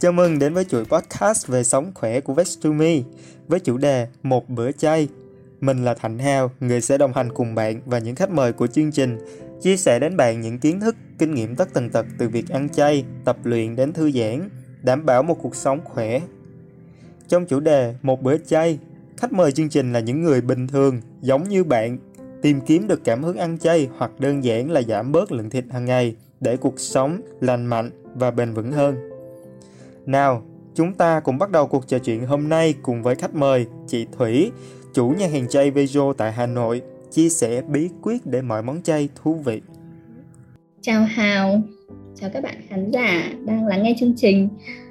Chào mừng đến với chuỗi podcast về sống khỏe của Vestumi với chủ đề Một bữa chay. Mình là Thành Hào, người sẽ đồng hành cùng bạn và những khách mời của chương trình, chia sẻ đến bạn những kiến thức, kinh nghiệm tất tần tật từ việc ăn chay, tập luyện đến thư giãn, đảm bảo một cuộc sống khỏe. Trong chủ đề Một bữa chay, khách mời chương trình là những người bình thường, giống như bạn, tìm kiếm được cảm hứng ăn chay hoặc đơn giản là giảm bớt lượng thịt hàng ngày để cuộc sống lành mạnh và bền vững hơn. Nào, chúng ta cùng bắt đầu cuộc trò chuyện hôm nay cùng với khách mời chị Thủy, chủ nhà hàng chay Vejo tại Hà Nội, chia sẻ bí quyết để mọi món chay thú vị. Chào Hào, chào các bạn khán giả đang lắng nghe chương trình.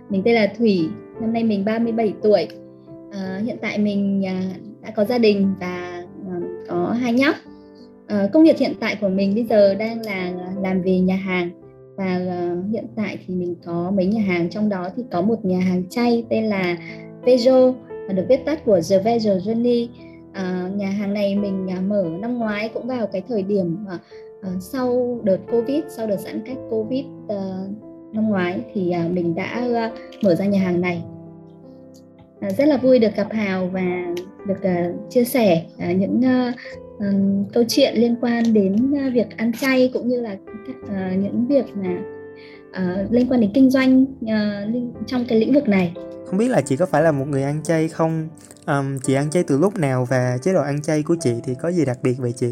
Mình tên là Thủy, năm nay mình 37 tuổi. À, hiện tại mình à, đã có gia đình và à, có hai nhóc. À, công việc hiện tại của mình bây giờ đang là làm về nhà hàng và uh, hiện tại thì mình có mấy nhà hàng trong đó thì có một nhà hàng chay tên là Vejo được viết tắt của The Vejo Journey. Uh, nhà hàng này mình uh, mở năm ngoái cũng vào cái thời điểm uh, uh, sau đợt Covid sau đợt giãn cách Covid uh, năm ngoái thì uh, mình đã uh, mở ra nhà hàng này. Uh, rất là vui được gặp Hào và được uh, chia sẻ uh, những uh, câu chuyện liên quan đến việc ăn chay cũng như là uh, những việc mà uh, liên quan đến kinh doanh uh, trong cái lĩnh vực này. Không biết là chị có phải là một người ăn chay không? Um, chị ăn chay từ lúc nào và chế độ ăn chay của chị thì có gì đặc biệt vậy chị?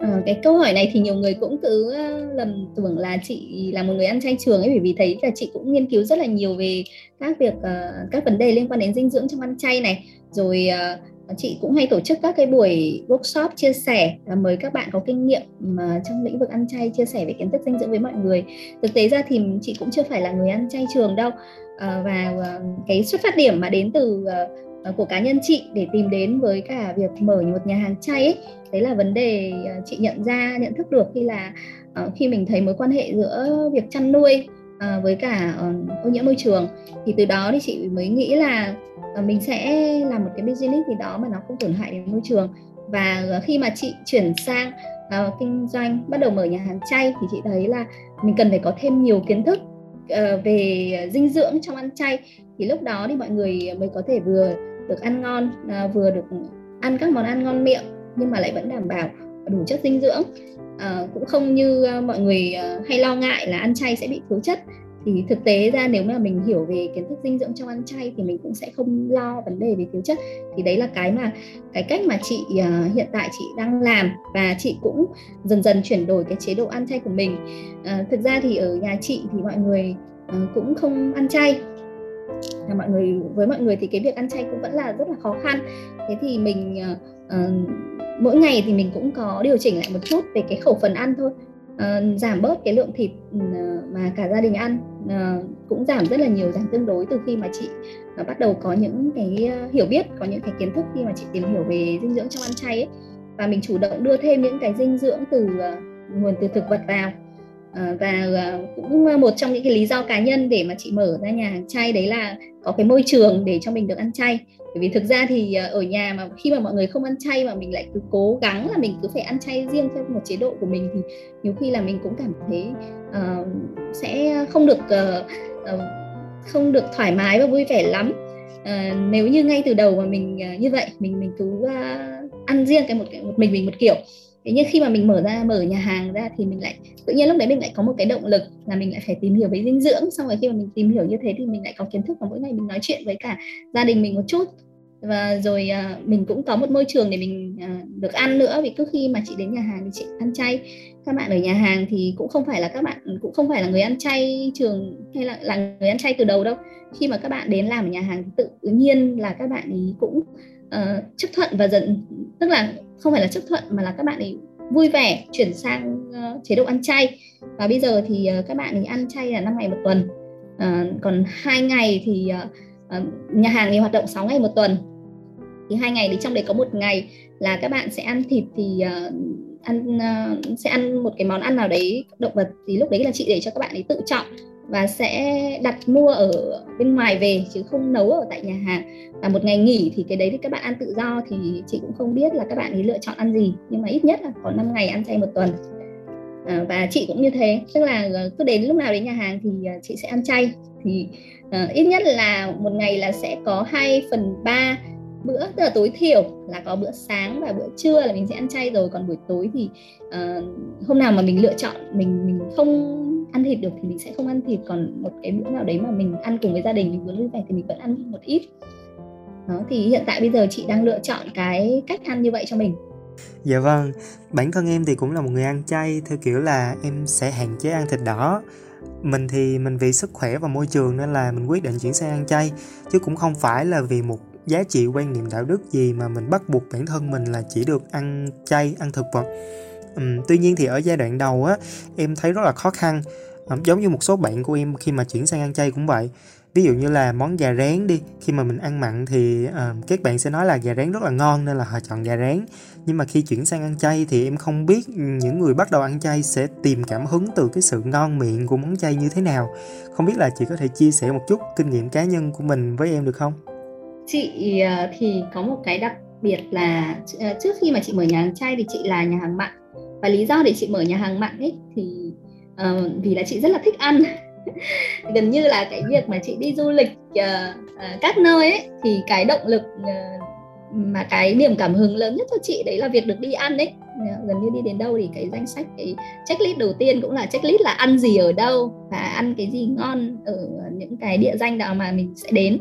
À, cái câu hỏi này thì nhiều người cũng cứ lầm tưởng là chị là một người ăn chay trường ấy bởi vì thấy là chị cũng nghiên cứu rất là nhiều về các việc uh, các vấn đề liên quan đến dinh dưỡng trong ăn chay này. Rồi uh, Ờ, chị cũng hay tổ chức các cái buổi workshop chia sẻ và mời các bạn có kinh nghiệm mà trong lĩnh vực ăn chay, chia sẻ về kiến thức dinh dưỡng với mọi người. Thực tế ra thì chị cũng chưa phải là người ăn chay trường đâu. Ờ, và cái xuất phát điểm mà đến từ của cá nhân chị để tìm đến với cả việc mở một nhà hàng chay ấy, đấy là vấn đề chị nhận ra, nhận thức được khi là khi mình thấy mối quan hệ giữa việc chăn nuôi uh, với cả uh, ô nhiễm môi trường. Thì từ đó thì chị mới nghĩ là uh, mình sẽ làm một cái business gì đó mà nó không tổn hại đến môi trường. Và uh, khi mà chị chuyển sang uh, kinh doanh bắt đầu mở nhà hàng chay thì chị thấy là mình cần phải có thêm nhiều kiến thức uh, về dinh dưỡng trong ăn chay. Thì lúc đó thì mọi người mới có thể vừa được ăn ngon uh, vừa được ăn các món ăn ngon miệng nhưng mà lại vẫn đảm bảo đủ chất dinh dưỡng. À, cũng không như ờ, mọi người ờ, hay lo ngại là ăn chay sẽ bị thiếu chất. Thì thực tế ra nếu mà mình hiểu về kiến thức dinh dưỡng trong ăn chay thì mình cũng sẽ không lo vấn đề về thiếu chất. Thì đấy là cái mà cái cách mà chị uh, hiện tại chị đang làm và chị cũng dần dần chuyển đổi cái chế độ ăn chay của mình. Uh, thực ra thì ở nhà chị thì mọi người uh, cũng không ăn chay. Và mọi người với mọi người thì cái việc ăn chay cũng vẫn là rất là khó khăn. Thế thì mình uh, uh, mỗi ngày thì mình cũng có điều chỉnh lại một chút về cái khẩu phần ăn thôi. Uh, giảm bớt cái lượng thịt ừ, mà cả gia đình ăn. Uh, cũng giảm rất là nhiều giảm tương đối từ khi mà chị uh, bắt đầu có những cái hiểu biết có những cái kiến thức khi mà chị tìm hiểu về dinh dưỡng trong ăn chay ấy. Và mình chủ động đưa thêm những cái dinh dưỡng từ uh, nguồn từ thực vật vào. Và uh, cũng một trong những cái lý do cá nhân để mà chị mở ra nhà hàng chay đấy là có cái môi trường để cho mình được ăn chay bởi vì thực ra thì ờ, ở nhà mà khi mà mọi người không ăn chay mà mình lại cứ cố gắng là mình cứ phải ăn chay riêng theo một chế độ của mình thì nhiều khi là mình cũng cảm thấy uh, sẽ không được uh, uh, không được thoải mái và vui vẻ lắm. Uh, nếu như ngay từ đầu mà mình uh, như vậy mình mình cứ uh, ăn riêng cái một cái một mình mình một kiểu. Thế nhưng khi mà mình mở ra mở nhà hàng ra thì mình lại tự nhiên lúc đấy mình lại có một cái động lực là mình lại phải tìm hiểu về dinh dưỡng. Xong rồi khi mà mình tìm hiểu như thế thì mình lại có kiến thức và mỗi ngày mình nói chuyện với cả gia đình mình một chút và rồi uh, mình cũng có một môi trường để mình uh, được ăn nữa. Vì cứ khi mà chị đến nhà hàng thì chị ăn chay. Các bạn ở nhà hàng thì cũng không phải là các bạn cũng không phải là người ăn chay trường hay là là người ăn chay từ đầu đâu. Khi mà các bạn đến làm ở nhà hàng thì tự nhiên là các bạn ý cũng uh, chấp thuận và dần tức là không phải là chấp thuận mà là các bạn ấy vui vẻ chuyển sang uh, chế độ ăn chay. Và bây giờ thì uh, các bạn ấy ăn chay là 5 ngày một tuần. Uh, còn hai ngày thì uh, uh, nhà hàng thì hoạt động 6 ngày một tuần thì hai ngày thì trong đấy có một ngày là các bạn sẽ ăn thịt thì uh, ăn uh, sẽ ăn một cái món ăn nào đấy động vật thì lúc đấy là chị để cho các bạn ấy tự chọn và sẽ đặt mua ở bên ngoài về chứ không nấu ở tại nhà hàng. Và một ngày nghỉ thì cái đấy thì các bạn ăn tự do thì chị cũng không biết là các bạn ấy lựa chọn ăn gì nhưng mà ít nhất là có 5 ngày ăn chay một tuần. À, và chị cũng như thế tức là cứ đến lúc nào đến nhà hàng thì chị sẽ ăn chay. Thì uh, ít nhất là một ngày là sẽ có 2 phần 3 bữa tức là tối thiểu là có bữa sáng và bữa trưa là mình sẽ ăn chay rồi. Còn buổi tối thì uh, hôm nào mà mình lựa chọn mình mình không ăn thịt được thì mình sẽ không ăn thịt. Còn một cái bữa nào đấy mà mình ăn cùng với gia đình mình muốn vui vẻ thì mình vẫn ăn một ít. Đó thì hiện tại bây giờ chị đang lựa chọn cái cách ăn như vậy cho mình. Dạ vâng bản thân em thì cũng là một người ăn chay theo kiểu là em sẽ hạn chế ăn thịt đỏ. Mình thì mình vì sức khỏe và môi trường nên là mình quyết định chuyển sang ăn chay chứ cũng không phải là vì một giá trị quan niệm đạo đức gì mà mình bắt buộc bản thân mình là chỉ được ăn chay ăn thực vật? Uhm, tuy nhiên thì ở giai đoạn đầu á em thấy rất là khó khăn. Uhm, giống như một số bạn của em khi mà chuyển sang ăn chay cũng vậy. Ví dụ như là món gà rán đi khi mà mình ăn mặn thì uh, các bạn sẽ nói là gà rán rất là ngon nên là họ chọn gà rán. Nhưng mà khi chuyển sang ăn chay thì em không biết những người bắt đầu ăn chay sẽ tìm cảm hứng từ cái sự ngon miệng của món chay như thế nào. Không biết là chị có thể chia sẻ một chút kinh nghiệm cá nhân của mình với em được không? Chị ờ, thì có một cái đặc biệt là ờ, trước khi mà chị mở nhà hàng chay thì chị là nhà hàng mặn. Và lý do để chị mở nhà hàng mặn ấy thì uh, vì là chị rất là thích ăn. Gần như là cái việc mà chị đi du lịch uh, uh, các nơi ấy thì cái động lực uh, mà cái niềm cảm hứng lớn nhất cho chị đấy là việc được đi ăn đấy gần như đi đến đâu thì cái danh sách cái checklist đầu tiên cũng là checklist là ăn gì ở đâu và ăn cái gì ngon ở những cái địa danh nào mà mình sẽ đến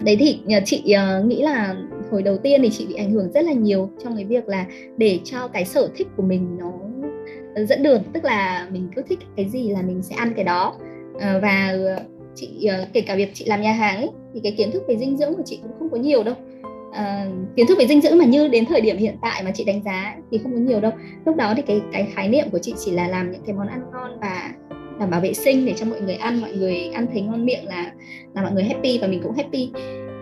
đấy thì ờ, chị ờ, nghĩ là hồi đầu tiên thì chị bị ảnh hưởng rất là nhiều trong cái việc là để cho cái sở thích của mình nó ờ, dẫn đường. Tức là mình cứ thích cái gì là mình sẽ ăn cái đó. Và chị kể cả việc chị làm nhà hàng ấy thì cái kiến thức về dinh dưỡng của chị cũng không có nhiều đâu. À, kiến thức về dinh dưỡng mà như đến thời điểm hiện tại mà chị đánh giá thì không có nhiều đâu. Lúc đó thì cái cái khái niệm của chị chỉ là làm những cái món ăn ngon và đảm bảo vệ sinh để cho mọi người ăn mọi người ăn thấy ngon miệng là là mọi người happy và mình cũng happy.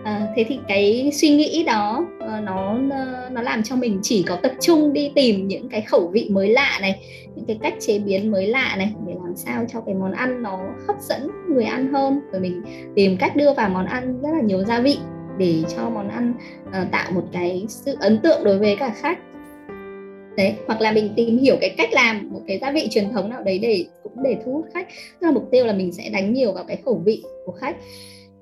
À, thế thì cái suy nghĩ đó ờ, nó ờ, nó làm cho mình chỉ có tập trung đi tìm những cái khẩu vị mới lạ này những cái cách chế biến mới lạ này để làm sao cho cái món ăn nó hấp dẫn người ăn hơn. Rồi mình tìm cách đưa vào món ăn rất là nhiều gia vị để cho món ăn uh, tạo một cái sự ấn tượng đối với cả khách đấy hoặc là mình tìm hiểu cái cách làm một cái gia vị truyền thống nào đấy để cũng để thu hút khách. Tức là mục tiêu là mình sẽ đánh nhiều vào cái khẩu vị của khách.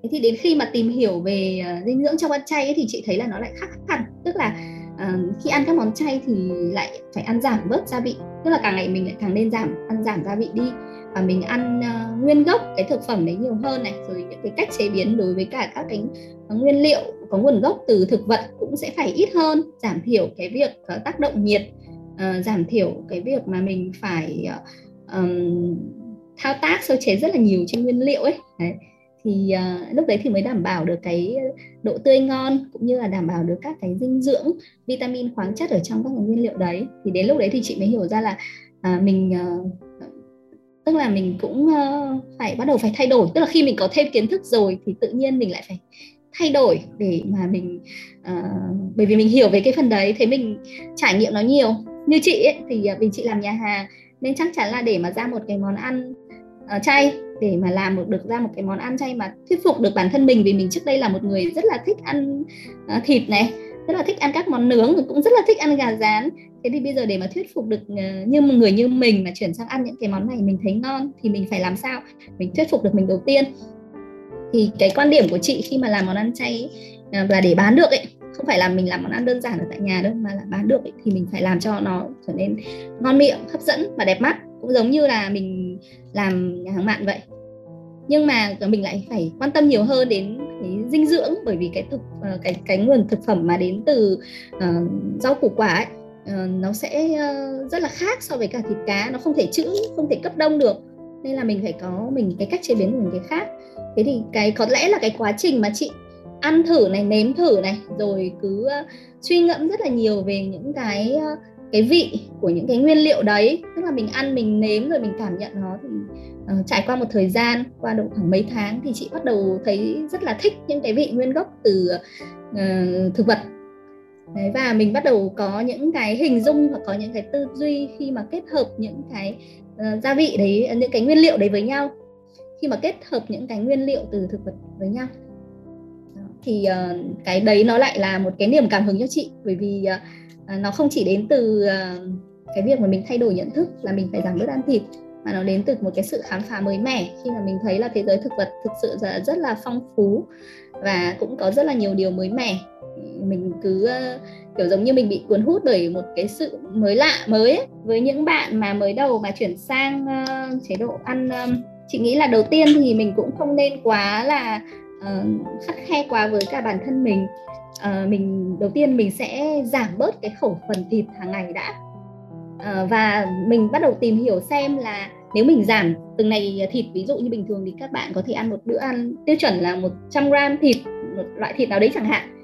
Thế thì đến khi mà tìm hiểu về uh, dinh dưỡng trong ăn chay ấy, thì chị thấy là nó lại khác hẳn. Tức là uh, khi ăn các món chay thì lại phải ăn giảm bớt gia vị. Tức là càng ngày mình lại càng nên giảm ăn giảm gia vị đi. Và mình ăn uh, nguyên gốc cái thực phẩm đấy nhiều hơn này rồi những cái cách chế biến đối với cả các cái nguyên liệu có nguồn gốc từ thực vật cũng sẽ phải ít hơn giảm thiểu cái việc uh, tác động nhiệt uh, giảm thiểu cái việc mà mình phải uh, um, thao tác sơ chế rất là nhiều trên nguyên liệu ấy. Đấy thì uh, lúc đấy thì mới đảm bảo được cái độ tươi ngon cũng như là đảm bảo được các cái dinh dưỡng vitamin khoáng chất ở trong các nguyên liệu đấy. Thì đến lúc đấy thì chị mới hiểu ra là uh, mình uh, tức là mình cũng uh, phải bắt đầu phải thay đổi. Tức là khi mình có thêm kiến thức rồi thì tự nhiên mình lại phải thay đổi để mà mình uh, bởi vì mình hiểu về cái phần đấy thế mình trải nghiệm nó nhiều. Như chị ấy, thì à, vì chị làm nhà hàng nên chắc chắn là để mà ra một cái món ăn uh, chay để mà làm được, được ra một cái món ăn chay mà thuyết phục được bản thân mình vì mình trước đây là một người rất là thích ăn uh, thịt này rất là thích ăn các món nướng cũng rất là thích ăn gà rán. Thế thì bây giờ để mà thuyết phục được uh, như một người như mình mà chuyển sang ăn những cái món này mình thấy ngon thì mình phải làm sao? Mình thuyết phục được mình đầu tiên thì cái quan điểm của chị khi mà làm món ăn chay ấy, là để bán được ấy không phải là mình làm món ăn đơn giản ở tại nhà đâu mà là bán được ấy, thì mình phải làm cho nó trở nên ngon miệng hấp dẫn và đẹp mắt. Cũng giống như là mình làm nhà hàng mặn vậy. Nhưng mà mình lại phải quan tâm nhiều hơn đến cái dinh dưỡng bởi vì cái thực ờ, cái cái nguồn thực phẩm mà đến từ uh, rau củ quả ấy, uh, nó sẽ uh, rất là khác so với cả thịt cá. Nó không thể trữ không thể cấp đông được. Nên là mình phải có mình cái cách chế biến của mình cái khác thế thì cái có lẽ là cái quá trình mà chị ăn thử này nếm thử này rồi cứ uh, suy ngẫm rất là nhiều về những cái uh, cái vị của những cái nguyên liệu đấy. Tức là mình ăn mình nếm rồi mình cảm nhận nó thì uh, trải qua một thời gian qua độ khoảng mấy tháng thì chị bắt đầu thấy rất là thích những cái vị nguyên gốc từ uh, thực vật. Đấy và mình bắt đầu có những cái hình dung và có những cái tư duy khi mà kết hợp những cái uh, gia vị đấy những cái nguyên liệu đấy với nhau khi mà kết hợp những cái nguyên liệu từ thực vật với nhau thì uh, cái đấy nó lại là một cái niềm cảm hứng cho chị bởi vì uh, nó không chỉ đến từ uh, cái việc mà mình thay đổi nhận thức là mình phải giảm bớt ăn thịt mà nó đến từ một cái sự khám phá mới mẻ khi mà mình thấy là thế giới thực vật thực sự là rất là phong phú và cũng có rất là nhiều điều mới mẻ mình cứ uh, kiểu giống như mình bị cuốn hút bởi một cái sự mới lạ mới ấy. với những bạn mà mới đầu mà chuyển sang uh, chế độ ăn um, chị nghĩ là đầu tiên thì mình cũng không nên quá là uh, khắt khe quá với cả bản thân mình. Uh, mình đầu tiên mình sẽ giảm bớt cái khẩu phần thịt hàng ngày đã. Uh, và mình bắt đầu tìm hiểu xem là nếu mình giảm từng này thịt ví dụ như bình thường thì các bạn có thể ăn một bữa ăn tiêu chuẩn là 100 gram thịt một loại thịt nào đấy chẳng hạn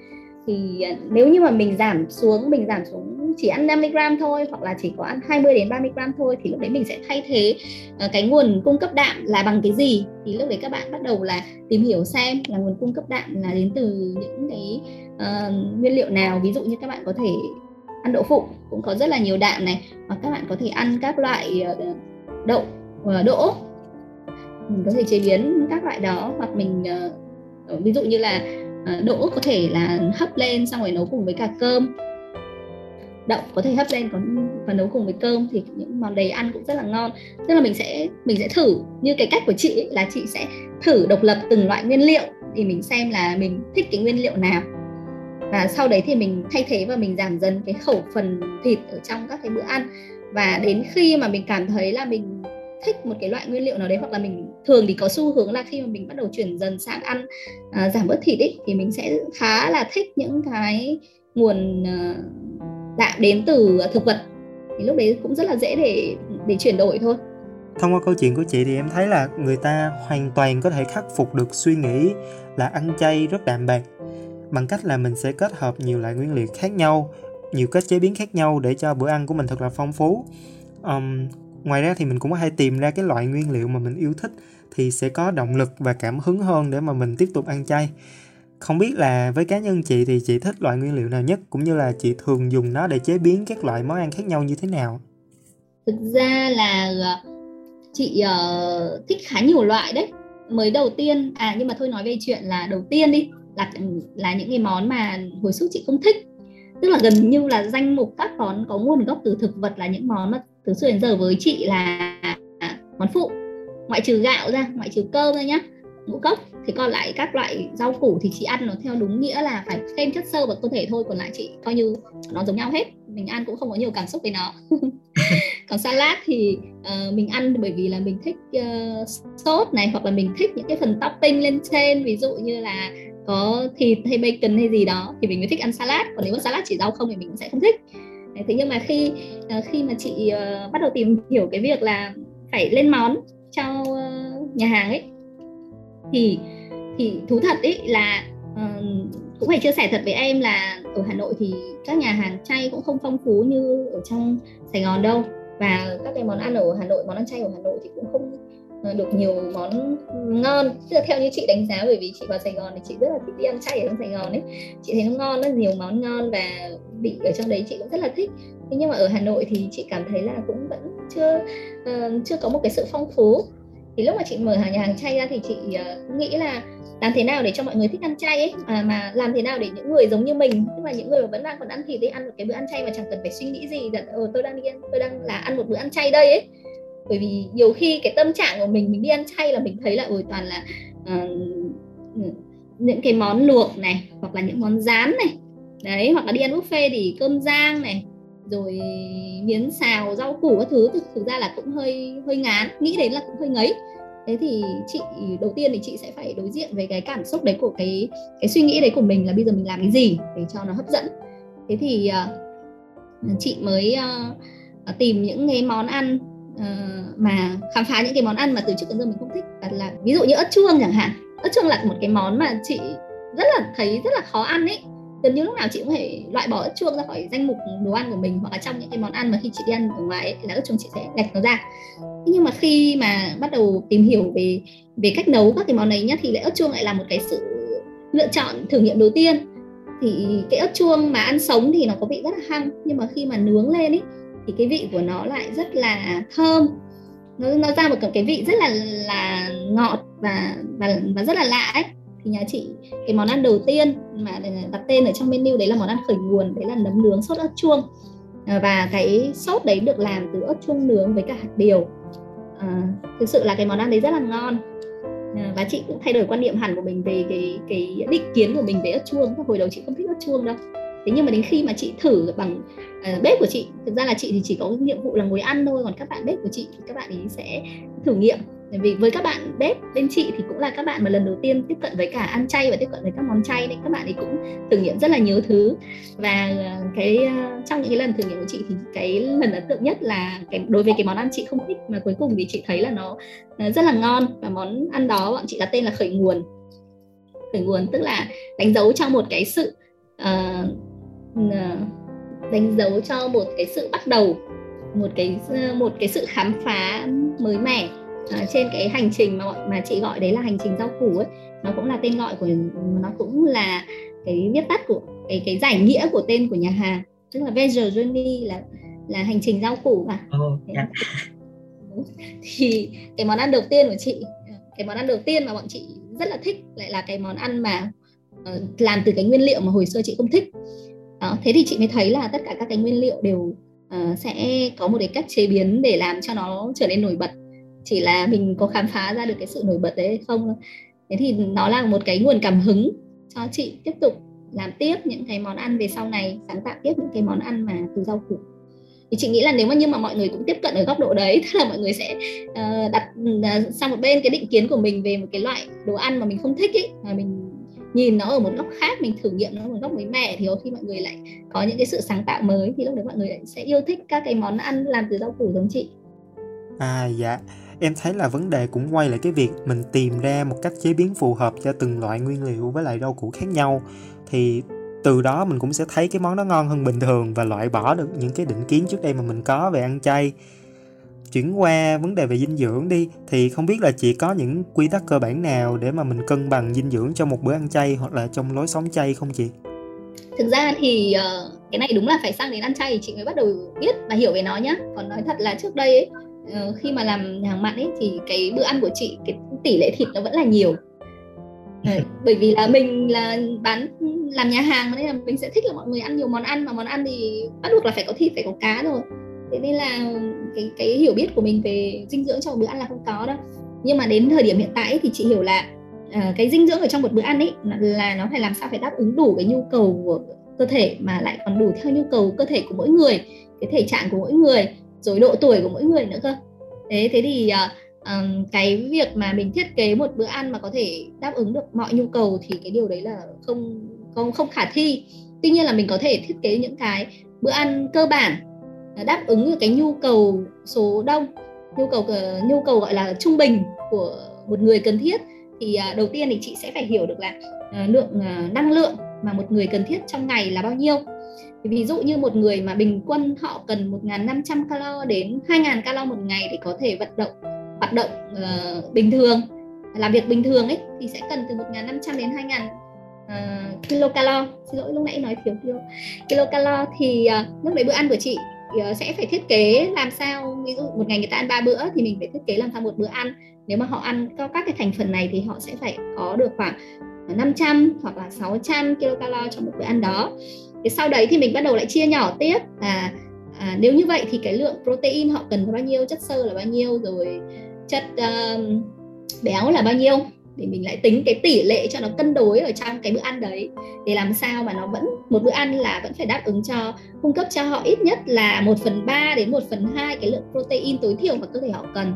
thì ờ, nếu như mà mình giảm xuống mình giảm xuống chỉ ăn 50 gram thôi hoặc là chỉ có ăn 20 đến 30 gram thôi thì lúc đấy mình sẽ thay thế ờ, cái nguồn cung cấp đạm là bằng cái gì? Thì lúc đấy các bạn bắt đầu là tìm hiểu xem là nguồn cung cấp đạm là đến từ những cái uh, nguyên liệu nào. Ví dụ như các bạn có thể ăn đậu phụ cũng có rất là nhiều đạm này. Hoặc các bạn có thể ăn các loại đậu đỗ. Mình có thể chế biến các loại đó hoặc mình uh, ví dụ như là Ờ, đỗ có thể là hấp lên xong rồi nấu cùng với cả cơm. Đậu có thể hấp lên còn và nấu cùng với cơm thì những món đấy ăn cũng rất là ngon. Tức là mình sẽ mình sẽ thử. Như cái cách của chị ấy, là chị sẽ thử độc lập từng loại nguyên liệu thì mình xem là mình thích cái nguyên liệu nào. Và sau đấy thì mình thay thế và mình giảm dần cái khẩu phần thịt ở trong các cái bữa ăn. Và đến khi mà mình cảm thấy là mình thích một cái loại nguyên liệu nào đấy hoặc là mình thường thì có xu hướng là khi mà mình bắt đầu chuyển dần sang ăn à, giảm bớt thịt ấy thì mình sẽ khá là thích những cái nguồn à, đạm đến từ thực vật. Thì lúc đấy cũng rất là dễ để để chuyển đổi thôi. Thông qua câu chuyện của chị thì em thấy là người ta hoàn toàn có thể khắc phục được suy nghĩ là ăn chay rất đạm bạc bằng cách là mình sẽ kết hợp nhiều loại nguyên liệu khác nhau nhiều cách chế biến khác nhau để cho bữa ăn của mình thật là phong phú. Um, ngoài ra thì mình cũng có tìm ra cái loại nguyên liệu mà mình yêu thích thì sẽ có động lực và cảm hứng hơn để mà mình tiếp tục ăn chay. Không biết là với cá nhân chị thì chị thích loại nguyên liệu nào nhất cũng như là chị thường dùng nó để chế biến các loại món ăn khác nhau như thế nào? Thực ra là ờ, chị uh, thích khá nhiều loại đấy. Mới đầu tiên à nhưng mà thôi nói về chuyện là đầu tiên đi là ừ, là những cái món mà hồi xưa chị không thích. Tức là gần như là danh mục các món có nguồn gốc từ thực vật là những món mà từ xưa đến giờ với chị là món phụ ngoại trừ gạo ra ngoại trừ cơm ra nhá ngũ cốc. Thì còn lại các loại rau củ thì chị ăn nó theo đúng nghĩa là phải thêm chất xơ vào cơ thể thôi còn lại chị coi như nó giống nhau hết. Mình ăn cũng không có nhiều cảm xúc với nó. Còn salad thì uh, mình ăn bởi vì là mình thích uh, sốt này hoặc là mình thích những cái phần topping lên trên ví dụ như là có thịt hay bacon hay gì đó thì mình mới thích ăn salad. Còn nếu mà salad chỉ rau không thì mình cũng sẽ không thích thế nhưng mà khi uh, khi mà chị uh, bắt đầu tìm hiểu cái việc là phải lên món cho uh, nhà hàng ấy thì thì thú thật ý là uh, cũng phải chia sẻ thật với em là ở Hà Nội thì các nhà hàng chay cũng không phong phú như ở trong Sài Gòn đâu. Và các cái món ăn ở Hà Nội món ăn chay ở Hà Nội thì cũng không Ờ, được nhiều món ngon. Tức là theo như chị đánh giá bởi vì chị vào Sài Gòn thì chị rất là thích đi ăn chay ở trong Sài Gòn ấy. Chị thấy nó ngon nó nhiều món ngon và vị ở trong đấy chị cũng rất là thích. Thế nhưng mà ở Hà Nội thì chị cảm thấy là cũng vẫn chưa uh, chưa có một cái sự phong phú. Thì lúc mà chị mở hàng nhà hàng chay ra thì chị uh, nghĩ là làm thế nào để cho mọi người thích ăn chay ấy à, mà làm thế nào để những người giống như mình tức là những người mà vẫn đang còn ăn thịt ấy ăn một cái bữa ăn chay mà chẳng cần phải suy nghĩ gì là ừ, tôi đang đi ăn tôi đang là ăn một bữa ăn chay đây ấy bởi vì nhiều khi cái tâm trạng của mình mình đi ăn chay là mình thấy là ôi toàn là uh, những cái món luộc này hoặc là những món rán này. Đấy hoặc là đi ăn buffet thì cơm rang này rồi miến xào rau củ các thứ. Thực, thực ra là cũng hơi hơi ngán nghĩ đến là cũng hơi ngấy. Thế thì chị đầu tiên thì chị sẽ phải đối diện với cái cảm xúc đấy của cái cái suy nghĩ đấy của mình là bây giờ mình làm cái gì để cho nó hấp dẫn. Thế thì uh, chị mới uh, tìm những cái món ăn uh, mà khám phá những cái món ăn mà từ trước đến giờ mình không thích. Là ví dụ như ớt chuông chẳng hạn. Ớt chuông là một cái món mà chị rất là thấy rất là khó ăn ấy. Gần như lúc nào chị cũng phải loại bỏ ớt chuông ra khỏi danh mục đồ ăn của mình. Hoặc là trong những cái món ăn mà khi chị đi ăn ở ngoài ấy, là ớt chuông chị sẽ gạch nó ra. Nhưng mà khi mà bắt đầu tìm hiểu về về cách nấu các cái món ấy nhá thì lại ớt chuông lại là một cái sự lựa chọn thử nghiệm đầu tiên. Thì cái ớt chuông mà ăn sống thì nó có vị rất là hăng. Nhưng mà khi mà nướng lên ấy thì cái vị của nó lại rất là thơm. Nó nó ra một cái vị rất là là ngọt và và và rất là lạ ấy. Thì nhà chị cái món ăn đầu tiên mà đặt tên ở trong menu đấy là món ăn khởi nguồn đấy là nấm nướng sốt ớt chuông. À, và cái sốt đấy được làm từ ớt chuông nướng với cả hạt điều. À, thực sự là cái món ăn đấy rất là ngon. À, và chị cũng thay đổi quan niệm hẳn của mình về cái cái định kiến của mình về ớt chuông. Hồi đầu chị không thích ớt chuông đâu thế nhưng mà đến khi mà chị thử bằng uh, bếp của chị thực ra là chị thì chỉ có nhiệm vụ là ngồi ăn thôi còn các bạn bếp của chị thì các bạn ấy sẽ thử nghiệm. Vì với các bạn bếp bên chị thì cũng là các bạn mà lần đầu tiên tiếp cận với cả ăn chay và tiếp cận với các món chay nên các bạn ấy cũng thử nghiệm rất là nhiều thứ. Và à, cái à, trong những cái lần thử nghiệm của chị thì cái lần ấn tượng nhất là cái đối với cái món ăn chị không thích mà cuối cùng thì chị thấy là nó rất là ngon. Và món ăn đó bọn chị đặt tên là khởi nguồn. Khởi nguồn tức là đánh dấu cho một cái sự uh, đánh dấu cho một cái sự bắt đầu một cái một cái sự khám phá mới mẻ. Uh, trên cái hành trình mà mà chị gọi đấy là hành trình rau củ ấy nó cũng là tên gọi của nó cũng là cái viết tắt của cái cái giải nghĩa của tên của nhà hàng. Tức là veggie journey là là hành trình rau củ mà. Oh, yeah. thì cái món ăn đầu tiên của chị cái món ăn đầu tiên mà bọn chị rất là thích lại là cái món ăn mà uh, làm từ cái nguyên liệu mà hồi xưa chị không thích đó, thế thì chị mới thấy là tất cả các cái nguyên liệu đều uh, sẽ có một cái cách chế biến để làm cho nó trở nên nổi bật. Chỉ là mình có khám phá ra được cái sự nổi bật đấy hay không thế thì nó là một cái nguồn cảm hứng cho chị tiếp tục làm tiếp những cái món ăn về sau này sáng tạo tiếp những cái món ăn mà từ rau củ. Thì chị nghĩ là nếu mà như mà mọi người cũng tiếp cận ở góc độ đấy tức là mọi người sẽ uh, đặt uh, sang một bên cái định kiến của mình về một cái loại đồ ăn mà mình không thích ấy mà mình nhìn nó ở một góc khác, mình thử nghiệm nó ở một góc mới mẻ thì có khi mọi người lại có những cái sự sáng tạo mới thì lúc đấy mọi người lại sẽ yêu thích các cái món ăn làm từ rau củ giống chị. À dạ. Em thấy là vấn đề cũng quay lại cái việc mình tìm ra một cách chế biến phù hợp cho từng loại nguyên liệu với lại rau củ khác nhau. Thì từ đó mình cũng sẽ thấy cái món đó ngon hơn bình thường và loại bỏ được những cái định kiến trước đây mà mình có về ăn chay chuyển qua vấn đề về dinh dưỡng đi thì không biết là chị có những quy tắc cơ bản nào để mà mình cân bằng dinh dưỡng cho một bữa ăn chay hoặc là trong lối sống chay không chị? Thực ra thì uh, cái này đúng là phải sang đến ăn chay thì chị mới bắt đầu biết và hiểu về nó nhá. Còn nói thật là trước đây ấy, uh, khi mà làm hàng mặn ấy thì cái bữa ăn của chị cái tỷ lệ thịt nó vẫn là nhiều. Bởi vì là mình là bán làm nhà hàng nên là mình sẽ thích là mọi người ăn nhiều món ăn mà món ăn thì bắt buộc là phải có thịt phải có cá rồi thế nên là cái cái hiểu biết của mình về dinh dưỡng trong một bữa ăn là không có đâu. Nhưng mà đến thời điểm hiện tại thì chị hiểu là uh, cái dinh dưỡng ở trong một bữa ăn ấy là nó phải làm sao phải đáp ứng đủ cái nhu cầu của cơ thể mà lại còn đủ theo nhu cầu cơ thể của mỗi người cái thể trạng của mỗi người rồi độ tuổi của mỗi người nữa cơ. Thế thế thì uh, um, cái việc mà mình thiết kế một bữa ăn mà có thể đáp ứng được mọi nhu cầu thì cái điều đấy là không không không khả thi. Tuy nhiên là mình có thể thiết kế những cái bữa ăn cơ bản đáp ứng cái nhu cầu số đông nhu cầu ờ, nhu cầu gọi là trung bình của một người cần thiết. Thì à, đầu tiên thì chị sẽ phải hiểu được là ờ, lượng ờ, năng lượng mà một người cần thiết trong ngày là bao nhiêu. Ví dụ như một người mà bình quân họ cần 1.500 calo đến 2.000 calo một ngày để có thể vận động hoạt động uh, bình thường làm việc bình thường ấy thì sẽ cần từ 1.500 đến 2.000 uh, kilocalo. Xin lỗi lúc nãy nói thiếu kilo kilocalo thì uh, lúc đấy bữa ăn của chị Ờ, sẽ phải thiết kế làm sao ví dụ một ngày người ta ăn ba bữa thì mình phải thiết kế làm sao một bữa ăn. Nếu mà họ ăn có các cái thành phần này thì họ sẽ phải có được khoảng ờ, 500 hoặc là 600 kilocalo trong một bữa ăn đó. Thì sau đấy thì mình bắt đầu lại chia nhỏ tiếp là à, nếu như vậy thì cái lượng protein họ cần là bao nhiêu chất xơ là bao nhiêu rồi chất um, béo là bao nhiêu để mình lại tính cái tỷ lệ cho nó cân đối ở trong cái bữa ăn đấy. Để làm sao mà nó vẫn một bữa ăn là vẫn phải đáp ứng cho cung cấp cho họ ít nhất là 1 phần 3 đến 1 phần 2 cái lượng protein tối thiểu mà cơ thể họ cần.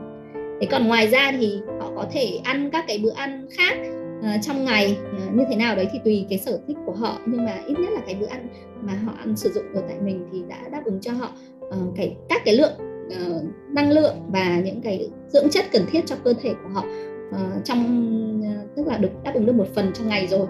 Thế còn ngoài ra thì họ có thể ăn các cái bữa ăn khác uh, trong ngày uh, như thế nào đấy thì tùy cái sở thích của họ. Nhưng mà ít nhất là cái bữa ăn mà họ ăn sử dụng ở tại mình thì đã đáp ứng cho họ uh, cái các cái lượng uh, năng lượng và những cái dưỡng chất cần thiết cho cơ thể của họ uh, trong uh, tức là được đáp ứng được một phần trong ngày rồi.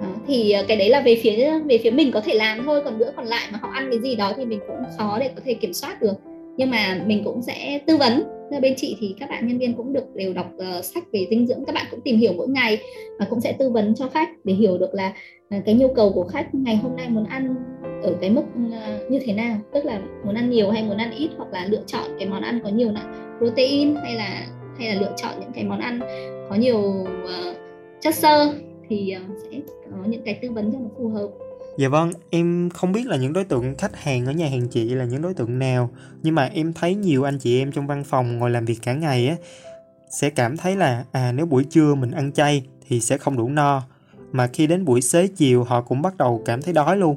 Đó, thì ờ, cái đấy là về phía về phía mình có thể làm thôi còn bữa còn lại mà họ ăn cái gì đó thì mình cũng khó để có thể kiểm soát được. Nhưng mà mình cũng sẽ tư vấn. Bên chị thì các bạn nhân viên cũng được đều đọc uh, sách về dinh dưỡng các bạn cũng tìm hiểu mỗi ngày và cũng sẽ tư vấn cho khách để hiểu được là uh, cái nhu cầu của khách ngày hôm nay muốn ăn ở cái mức uh, như thế nào. Tức là muốn ăn nhiều hay muốn ăn ít hoặc là lựa chọn cái món ăn có nhiều nặng protein hay là hay là lựa chọn những cái món ăn có nhiều uh, chất xơ thì uh, sẽ có những cái tư vấn cho nó phù hợp Dạ vâng, em không biết là những đối tượng khách hàng ở nhà hàng chị là những đối tượng nào, nhưng mà em thấy nhiều anh chị em trong văn phòng ngồi làm việc cả ngày á sẽ cảm thấy là à nếu buổi trưa mình ăn chay thì sẽ không đủ no, mà khi đến buổi xế chiều họ cũng bắt đầu cảm thấy đói luôn.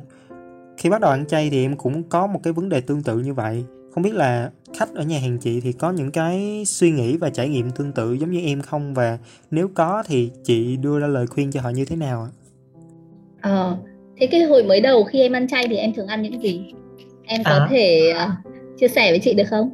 Khi bắt đầu ăn chay thì em cũng có một cái vấn đề tương tự như vậy. Không biết là khách ở nhà hàng chị thì có những cái suy nghĩ và trải nghiệm tương tự giống như em không và nếu có thì chị đưa ra lời khuyên cho họ như thế nào ạ? Ờ, thế cái hồi mới đầu khi em ăn chay thì em thường ăn những gì? Em có à. thể uh, chia sẻ với chị được không?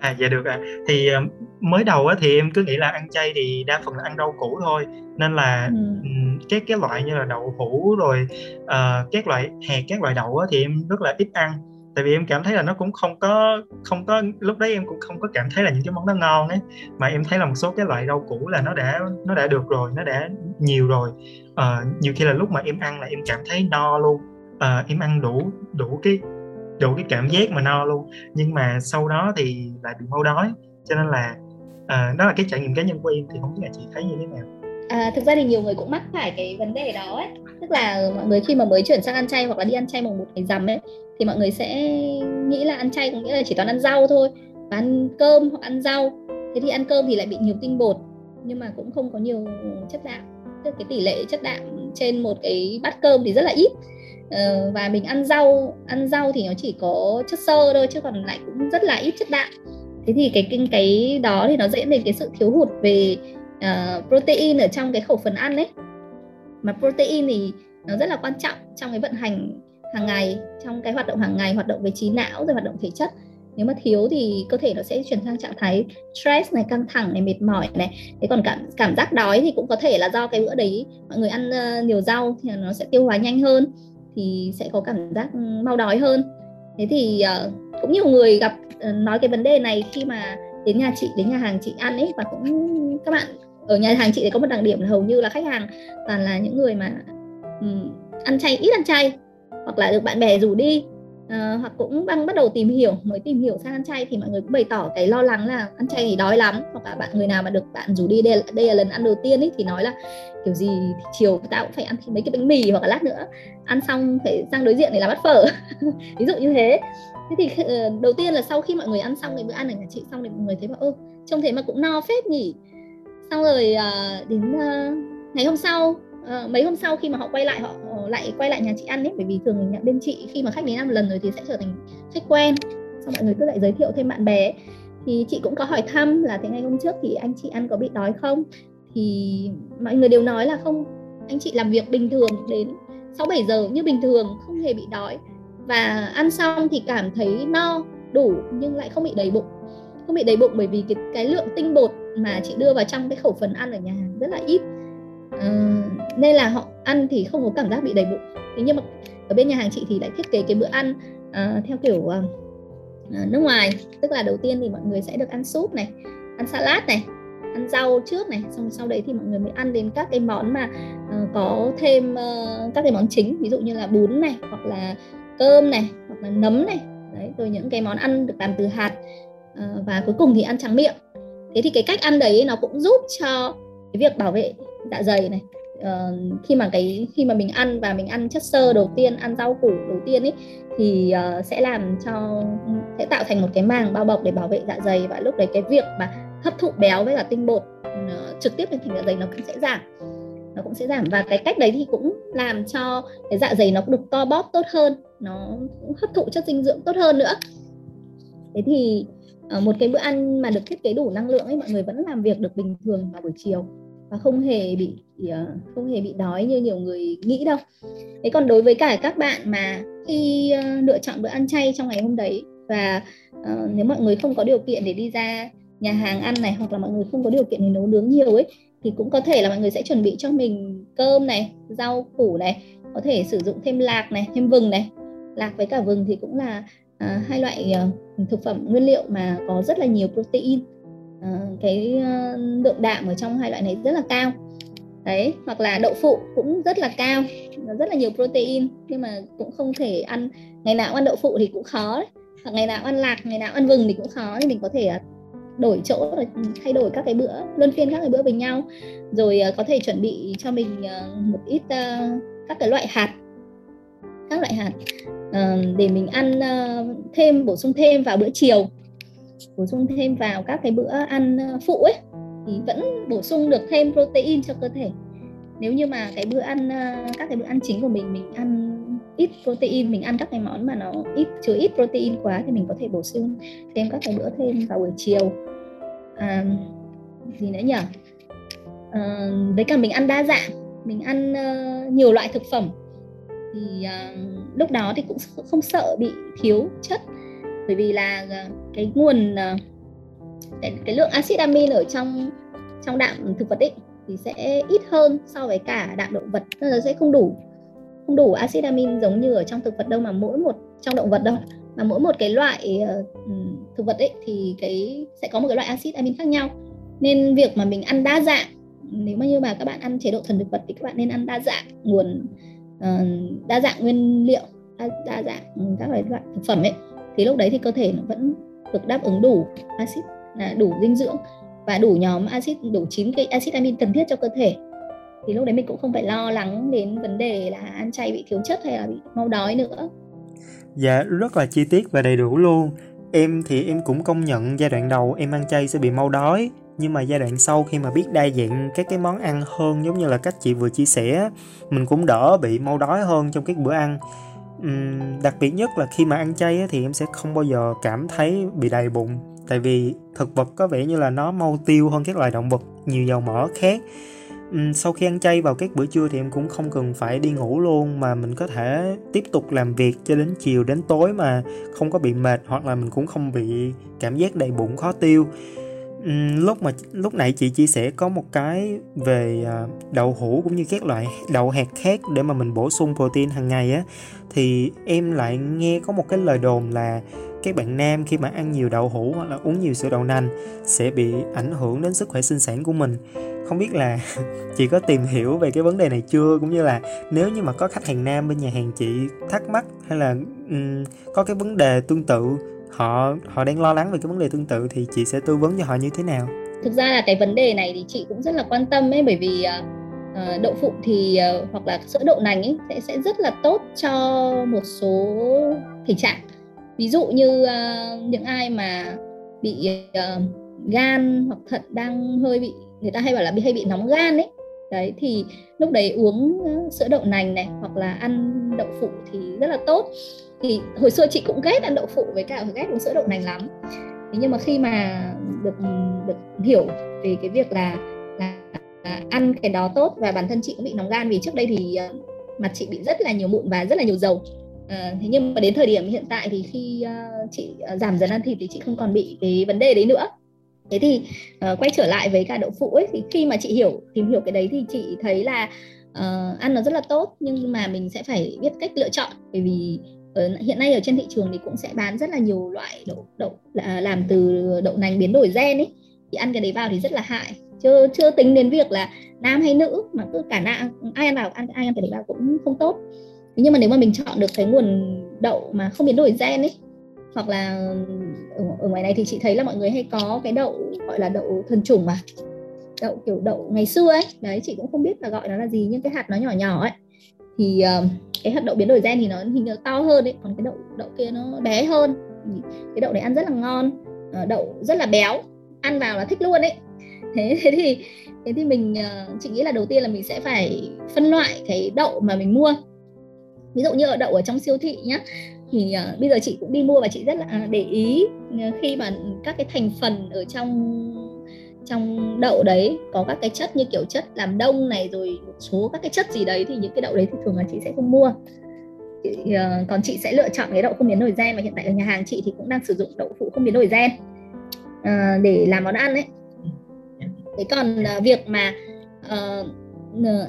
À dạ được ạ. À. Thì uh, mới đầu á thì em cứ nghĩ là ăn chay thì đa phần là ăn rau củ thôi nên là ừ. cái cái loại như là đậu hũ rồi uh, các loại hạt các loại đậu á thì em rất là ít ăn tại vì em cảm thấy là nó cũng không có không có lúc đấy em cũng không có cảm thấy là những cái món đó ngon ấy. Mà em thấy là một số cái loại rau củ là nó đã nó đã được rồi nó đã nhiều rồi. Uh, nhiều khi là lúc mà em ăn là em cảm thấy no luôn. Uh, em ăn đủ đủ cái đủ cái cảm giác mà no luôn. Nhưng mà sau đó thì lại bị mau đói. Cho nên là uh, đó là cái trải nghiệm cá nhân của em. Thì không biết là chị thấy như thế nào? À, thực ra thì nhiều người cũng mắc phải cái vấn đề đó ấy. Tức là mọi người khi mà mới chuyển sang ăn chay hoặc là đi ăn chay mùng một ngày rằm ấy thì mọi người sẽ nghĩ là ăn chay có nghĩa là chỉ toàn ăn rau thôi. Và ăn cơm hoặc ăn rau thế thì ăn cơm thì lại bị nhiều tinh bột nhưng mà cũng không có nhiều chất đạm. Tức cái tỷ lệ chất đạm trên một cái bát cơm thì rất là ít. Ờ, và mình ăn rau ăn rau thì nó chỉ có chất xơ thôi chứ còn lại cũng rất là ít chất đạm. Thế thì cái cái cái đó thì nó dẫn đến cái sự thiếu hụt về uh, protein ở trong cái khẩu phần ăn ấy. Mà protein thì nó rất là quan trọng trong cái vận hành hàng ngày trong cái hoạt động hàng ngày hoạt động về trí não rồi hoạt động thể chất. Nếu mà thiếu thì cơ thể nó sẽ chuyển sang trạng thái stress này căng thẳng này mệt mỏi này. Thế còn cảm cảm giác đói thì cũng có thể là do cái bữa đấy mọi người ăn uh, nhiều rau thì nó sẽ tiêu hóa nhanh hơn thì sẽ có cảm giác ừ, mau đói hơn. Thế thì uh, cũng nhiều người gặp uh, nói cái vấn đề này khi mà đến nhà chị đến nhà hàng chị ăn ấy và cũng các bạn ở nhà hàng chị thì có một đặc điểm là hầu như là khách hàng toàn là những người mà um, ăn chay ít ăn chay hoặc là được bạn bè rủ đi uh, hoặc cũng đang bắt đầu tìm hiểu mới tìm hiểu sang ăn chay thì mọi người cũng bày tỏ cái lo lắng là ăn chay thì đói lắm hoặc là bạn người nào mà được bạn rủ đi đây, đây là lần ăn đầu tiên ấy thì nói là kiểu gì thì chiều tao cũng phải ăn mấy cái bánh mì hoặc là lát nữa ăn xong phải sang đối diện để làm bát phở. Ví dụ như thế. Thế thì uh, đầu tiên là sau khi mọi người ăn xong cái bữa ăn ở nhà chị xong thì mọi người thấy bảo ơ trông thế mà cũng no phết nhỉ? Xong rồi uh, đến uh, ngày hôm sau uh, mấy hôm sau khi mà họ quay lại họ lại quay lại nhà chị ăn ấy bởi vì thường bên chị khi mà khách đến ăn một lần rồi thì sẽ trở thành khách quen. Xong mọi người cứ lại giới thiệu thêm bạn bè thì chị cũng có hỏi thăm là thế ngày hôm trước thì anh chị ăn có bị đói không? Thì mọi người đều nói là không anh chị làm việc bình thường đến 6 7 giờ như bình thường không hề bị đói. Và ăn xong thì cảm thấy no đủ nhưng lại không bị đầy bụng. Không bị đầy bụng bởi vì cái cái lượng tinh bột mà chị đưa vào trong cái khẩu phần ăn ở nhà hàng rất là ít. Uh, nên là họ ăn thì không có cảm giác bị đầy bụng. Thế nhưng mà ở bên nhà hàng chị thì lại thiết kế cái bữa ăn uh, theo kiểu uh, nước ngoài. Tức là đầu tiên thì mọi người sẽ được ăn súp này ăn salad này ăn rau trước này xong sau đấy thì mọi người mới ăn đến các cái món mà uh, có thêm uh, các cái món chính. Ví dụ như là bún này hoặc là cơm này hoặc là nấm này. Đấy rồi những cái món ăn được làm từ hạt uh, và cuối cùng thì ăn trắng miệng thế thì cái cách ăn đấy nó cũng giúp cho cái việc bảo vệ dạ dày này. Uh, khi mà cái khi mà mình ăn và mình ăn chất xơ đầu tiên ăn rau củ đầu tiên ấy thì uh, sẽ làm cho sẽ tạo thành một cái màng bao bọc để bảo vệ dạ dày và lúc đấy cái việc mà hấp thụ béo với cả tinh bột uh, trực tiếp lên thành dạ dày nó cũng sẽ giảm. Nó cũng sẽ giảm và cái cách đấy thì cũng làm cho cái dạ dày nó được co bóp tốt hơn nó cũng hấp thụ chất dinh dưỡng tốt hơn nữa. Thế thì uh, Ờ, một cái bữa ăn mà được thiết kế đủ năng lượng ấy mọi người vẫn làm việc được bình thường vào buổi chiều và không hề bị ờ, không hề bị đói như nhiều người nghĩ đâu. Thế còn đối với cả các bạn mà khi ờ, lựa chọn bữa ăn chay trong ngày hôm đấy và uh, nếu mọi người không có điều kiện để đi ra nhà hàng ăn này hoặc là mọi người không có điều kiện để nấu nướng nhiều ấy thì cũng có thể là mọi người sẽ chuẩn bị cho mình cơm này rau củ này có thể sử dụng thêm lạc này thêm vừng này. Lạc với cả vừng thì cũng là Ờ, hai loại ờ, thực phẩm nguyên liệu mà có rất là nhiều protein. Ờ, cái lượng đạm ở trong hai loại này rất là cao. Đấy, hoặc là đậu phụ cũng rất là cao rất là nhiều protein, nhưng mà cũng không thể ăn, ngày nào ăn đậu phụ thì cũng khó đấy. hoặc ngày nào ăn lạc, ngày nào ăn vừng thì cũng khó, thì mình có thể đổi chỗ thay đổi các cái bữa, luân phiên các cái bữa với nhau. Rồi có thể chuẩn bị cho mình một ít các cái loại hạt các loại hạt. Uh, để mình ăn uh, thêm bổ sung thêm vào bữa chiều. Bổ sung thêm vào các cái bữa ăn ờ, phụ ấy thì vẫn bổ sung được thêm protein cho cơ thể. Nếu như mà cái bữa ăn các cái bữa ăn chính của mình mình ăn ít protein mình ăn các cái món mà nó ít chứa ít protein quá thì mình có thể bổ sung thêm các cái bữa thêm vào buổi chiều. À, gì nữa nhỉ? À, với cả mình ăn đa dạng. Mình ăn uh, nhiều loại thực phẩm thì uh, lúc đó thì cũng không sợ bị thiếu chất. Bởi vì là uh, cái nguồn uh, cái, cái lượng axit amin ở trong trong đạm thực vật ấy thì sẽ ít hơn so với cả đạm động vật nên là sẽ không đủ không đủ axit amin giống như ở trong thực vật đâu mà mỗi một trong động vật đâu. Mà mỗi một cái loại uh, thực vật ấy thì cái sẽ có một cái loại axit amin khác nhau. Nên việc mà mình ăn đa dạng nếu mà như mà các bạn ăn chế độ thần thực vật thì các bạn nên ăn đa dạng nguồn uh, đa dạng nguyên liệu đa, đa dạng các loại thực phẩm ấy thì lúc đấy thì cơ thể nó vẫn được đáp ứng đủ axit là đủ dinh dưỡng và đủ nhóm axit đủ chín cái axit amin cần thiết cho cơ thể. Thì lúc đấy mình cũng không phải lo lắng đến vấn đề là ăn chay bị thiếu chất hay là bị mau đói nữa. Dạ rất là chi tiết và đầy đủ luôn. Em thì em cũng công nhận giai đoạn đầu em ăn chay sẽ bị mau đói nhưng mà giai đoạn sau khi mà biết đa dạng các cái món ăn hơn giống như là cách chị vừa chia sẻ mình cũng đỡ bị mau đói hơn trong các bữa ăn. Uhm, đặc biệt nhất là khi mà ăn chay thì em sẽ không bao giờ cảm thấy bị đầy bụng. Tại vì thực vật có vẻ như là nó mau tiêu hơn các loài động vật nhiều dầu mỡ khác. Sau khi ăn chay vào các bữa trưa thì em cũng không cần phải đi ngủ luôn mà mình có thể tiếp tục làm việc cho đến chiều đến tối mà không có bị mệt hoặc là mình cũng không bị cảm giác đầy bụng khó tiêu lúc mà lúc nãy chị chia sẻ có một cái về à, đậu hũ cũng như các loại đậu hạt khác để mà mình bổ sung protein hàng ngày á thì em lại nghe có một cái lời đồn là các bạn nam khi mà ăn nhiều đậu hũ hoặc là uống nhiều sữa đậu nành sẽ bị ảnh hưởng đến sức khỏe sinh sản của mình. Không biết là chị có tìm hiểu về cái vấn đề này chưa? Cũng như là nếu như mà có khách hàng nam bên nhà hàng chị thắc mắc hay là um, có cái vấn đề tương tự họ họ đang lo lắng về cái vấn đề tương tự thì chị sẽ tư vấn cho họ như thế nào? Thực ra là cái vấn đề này thì chị cũng rất là quan tâm ấy bởi vì uh, đậu phụ thì uh, hoặc là sữa đậu nành ấy sẽ sẽ rất là tốt cho một số thể trạng. Ví dụ như uh, những ai mà bị uh, gan hoặc thận đang hơi bị người ta hay bảo là bị hay bị nóng gan ấy. Đấy thì lúc đấy uống sữa đậu nành này hoặc là ăn đậu phụ thì rất là tốt thì hồi xưa chị cũng ghét ăn đậu phụ với cả ghét uống sữa đậu nành lắm. Thế nhưng mà khi mà được được hiểu về cái việc là là, là ăn cái đó tốt và bản thân chị cũng bị nóng gan vì trước đây thì uh, mặt chị bị rất là nhiều mụn và rất là nhiều dầu. À, thế nhưng mà đến thời điểm hiện tại thì khi uh, chị uh, giảm dần ăn thịt thì chị không còn bị cái vấn đề đấy nữa. Thế thì uh, quay trở lại với cả đậu phụ ấy thì khi mà chị hiểu tìm hiểu cái đấy thì chị thấy là uh, ăn nó rất là tốt nhưng mà mình sẽ phải biết cách lựa chọn. Bởi vì ở, hiện nay ở trên thị trường thì cũng sẽ bán rất là nhiều loại đậu đậu là làm từ đậu nành biến đổi gen ấy. Thì ăn cái đấy vào thì rất là hại. Chưa chưa tính đến việc là nam hay nữ mà cứ cả nam ai ăn vào ăn ai ăn cái đấy vào cũng không tốt. Nhưng mà nếu mà mình chọn được cái nguồn đậu mà không biến đổi gen ấy hoặc là ở, ở ngoài này thì chị thấy là mọi người hay có cái đậu gọi là đậu thần trùng mà. Đậu kiểu đậu ngày xưa ấy. Đấy chị cũng không biết là gọi nó là gì nhưng cái hạt nó nhỏ nhỏ ấy thì uh, cái hạt đậu biến đổi gen thì nó hình như to hơn đấy còn cái đậu đậu kia nó bé hơn. Cái đậu này ăn rất là ngon uh, đậu rất là béo ăn vào là thích luôn đấy thế thế thì thế thì mình uh, chị nghĩ là đầu tiên là mình sẽ phải phân loại cái đậu mà mình mua. Ví dụ như ở đậu ở trong siêu thị nhá thì uh, bây giờ chị cũng đi mua và chị rất là à, để ý khi mà các cái thành phần ở trong trong đậu đấy có các cái chất như kiểu chất làm đông này rồi một số các cái chất gì đấy thì những cái đậu đấy thì thường là chị sẽ không mua. Chị, uh, còn chị sẽ lựa chọn cái đậu không biến đổi gen và hiện tại ở nhà hàng chị thì cũng đang sử dụng đậu phụ không biến đổi gen uh, để làm món ăn đấy thế còn uh, việc mà uh,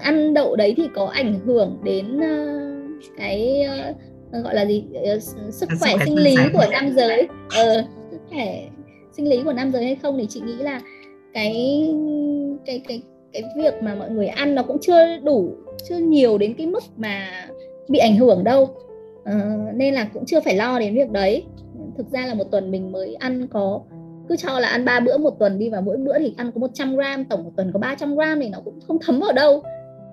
ăn đậu đấy thì có ảnh hưởng đến uh, cái uh, gọi là gì? Uh, sức khỏe sinh lý của nam giới. Uh, sức khỏe sinh lý của nam giới hay không thì chị nghĩ là cái cái cái cái việc mà mọi người ăn nó cũng chưa đủ chưa nhiều đến cái mức mà bị ảnh hưởng đâu. À, nên là cũng chưa phải lo đến việc đấy. Thực ra là một tuần mình mới ăn có cứ cho là ăn ba bữa một tuần đi và mỗi bữa thì ăn có 100 gram tổng một tuần có 300 gram thì nó cũng không thấm vào đâu.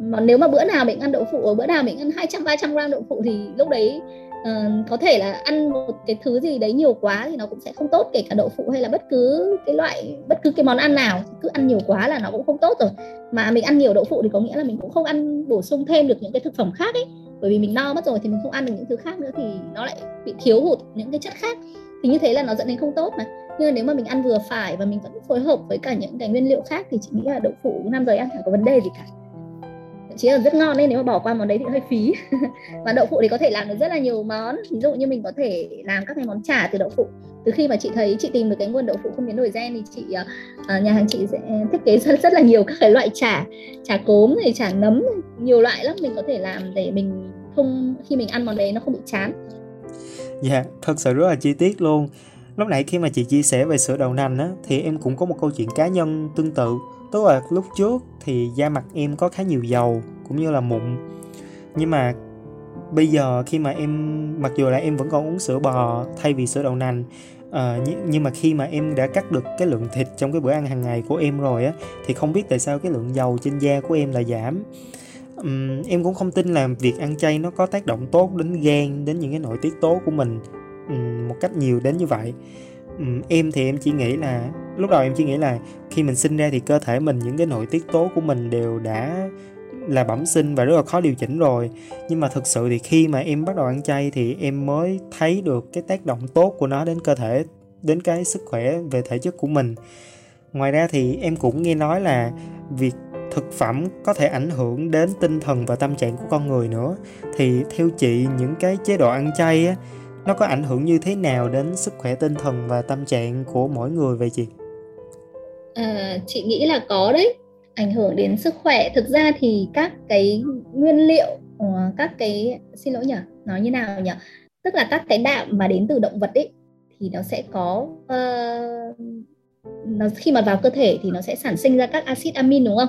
Mà nếu mà bữa nào mình ăn đậu phụ bữa nào mình ăn 200 300 gram đậu phụ thì lúc đấy uh, có thể là ăn một cái thứ gì đấy nhiều quá thì nó cũng sẽ không tốt kể cả đậu phụ hay là bất cứ cái loại bất cứ cái món ăn nào cứ ăn nhiều quá là nó cũng không tốt rồi. Mà mình ăn nhiều đậu phụ thì có nghĩa là mình cũng không ăn bổ sung thêm được những cái thực phẩm khác ấy bởi vì mình no mất rồi thì mình không ăn được những thứ khác nữa thì nó lại bị thiếu hụt những cái chất khác. Thì như thế là nó dẫn đến không tốt mà. Nhưng mà nếu mà mình ăn vừa phải và mình vẫn phối hợp với cả những cái nguyên liệu khác thì chị nghĩ là đậu phụ năm giờ ăn chẳng có vấn đề gì cả chỉ là rất ngon nên nếu mà bỏ qua món đấy thì hơi phí. Và đậu phụ thì có thể làm được rất là nhiều món. Ví dụ như mình có thể làm các cái món chả từ đậu phụ. Từ khi mà chị thấy chị tìm được cái nguồn đậu phụ không biến đổi gen thì chị uh, nhà hàng chị sẽ thiết kế rất rất là nhiều các cái loại chả chả cốm này chả nấm nhiều loại lắm. Mình có thể làm để mình không khi mình ăn món đấy nó không bị chán. Dạ yeah, thật sự rất là chi tiết luôn. Lúc nãy khi mà chị chia sẻ về sữa đậu nành á thì em cũng có một câu chuyện cá nhân tương tự tức là lúc trước thì da mặt em có khá nhiều dầu cũng như là mụn. Nhưng mà bây giờ khi mà em mặc dù là em vẫn còn uống sữa bò thay vì sữa đậu nành uh, nhưng mà khi mà em đã cắt được cái lượng thịt trong cái bữa ăn hàng ngày của em rồi á thì không biết tại sao cái lượng dầu trên da của em là giảm. Um, em cũng không tin là việc ăn chay nó có tác động tốt đến gan đến những cái nội tiết tố của mình um, một cách nhiều đến như vậy. Ừ, em thì em chỉ nghĩ là, lúc đầu em chỉ nghĩ là khi mình sinh ra thì cơ thể mình, những cái nội tiết tố của mình đều đã là bẩm sinh và rất là khó điều chỉnh rồi. Nhưng mà thực sự thì khi mà em bắt đầu ăn chay thì em mới thấy được cái tác động tốt của nó đến cơ thể, đến cái sức khỏe về thể chất của mình. Ngoài ra thì em cũng nghe nói là việc thực phẩm có thể ảnh hưởng đến tinh thần và tâm trạng của con người nữa. Thì theo chị, những cái chế độ ăn chay á nó có ảnh hưởng như thế nào đến sức khỏe tinh thần và tâm trạng của mỗi người vậy chị? À, chị nghĩ là có đấy. Ảnh hưởng đến sức khỏe. Thực ra thì các cái nguyên liệu ờ, các cái xin lỗi nhỉ nói như nào nhỉ? Tức là các cái đạm mà đến từ động vật ấy thì nó sẽ có uh, nó khi mà vào cơ thể thì nó sẽ sản sinh ra các axit amin đúng không?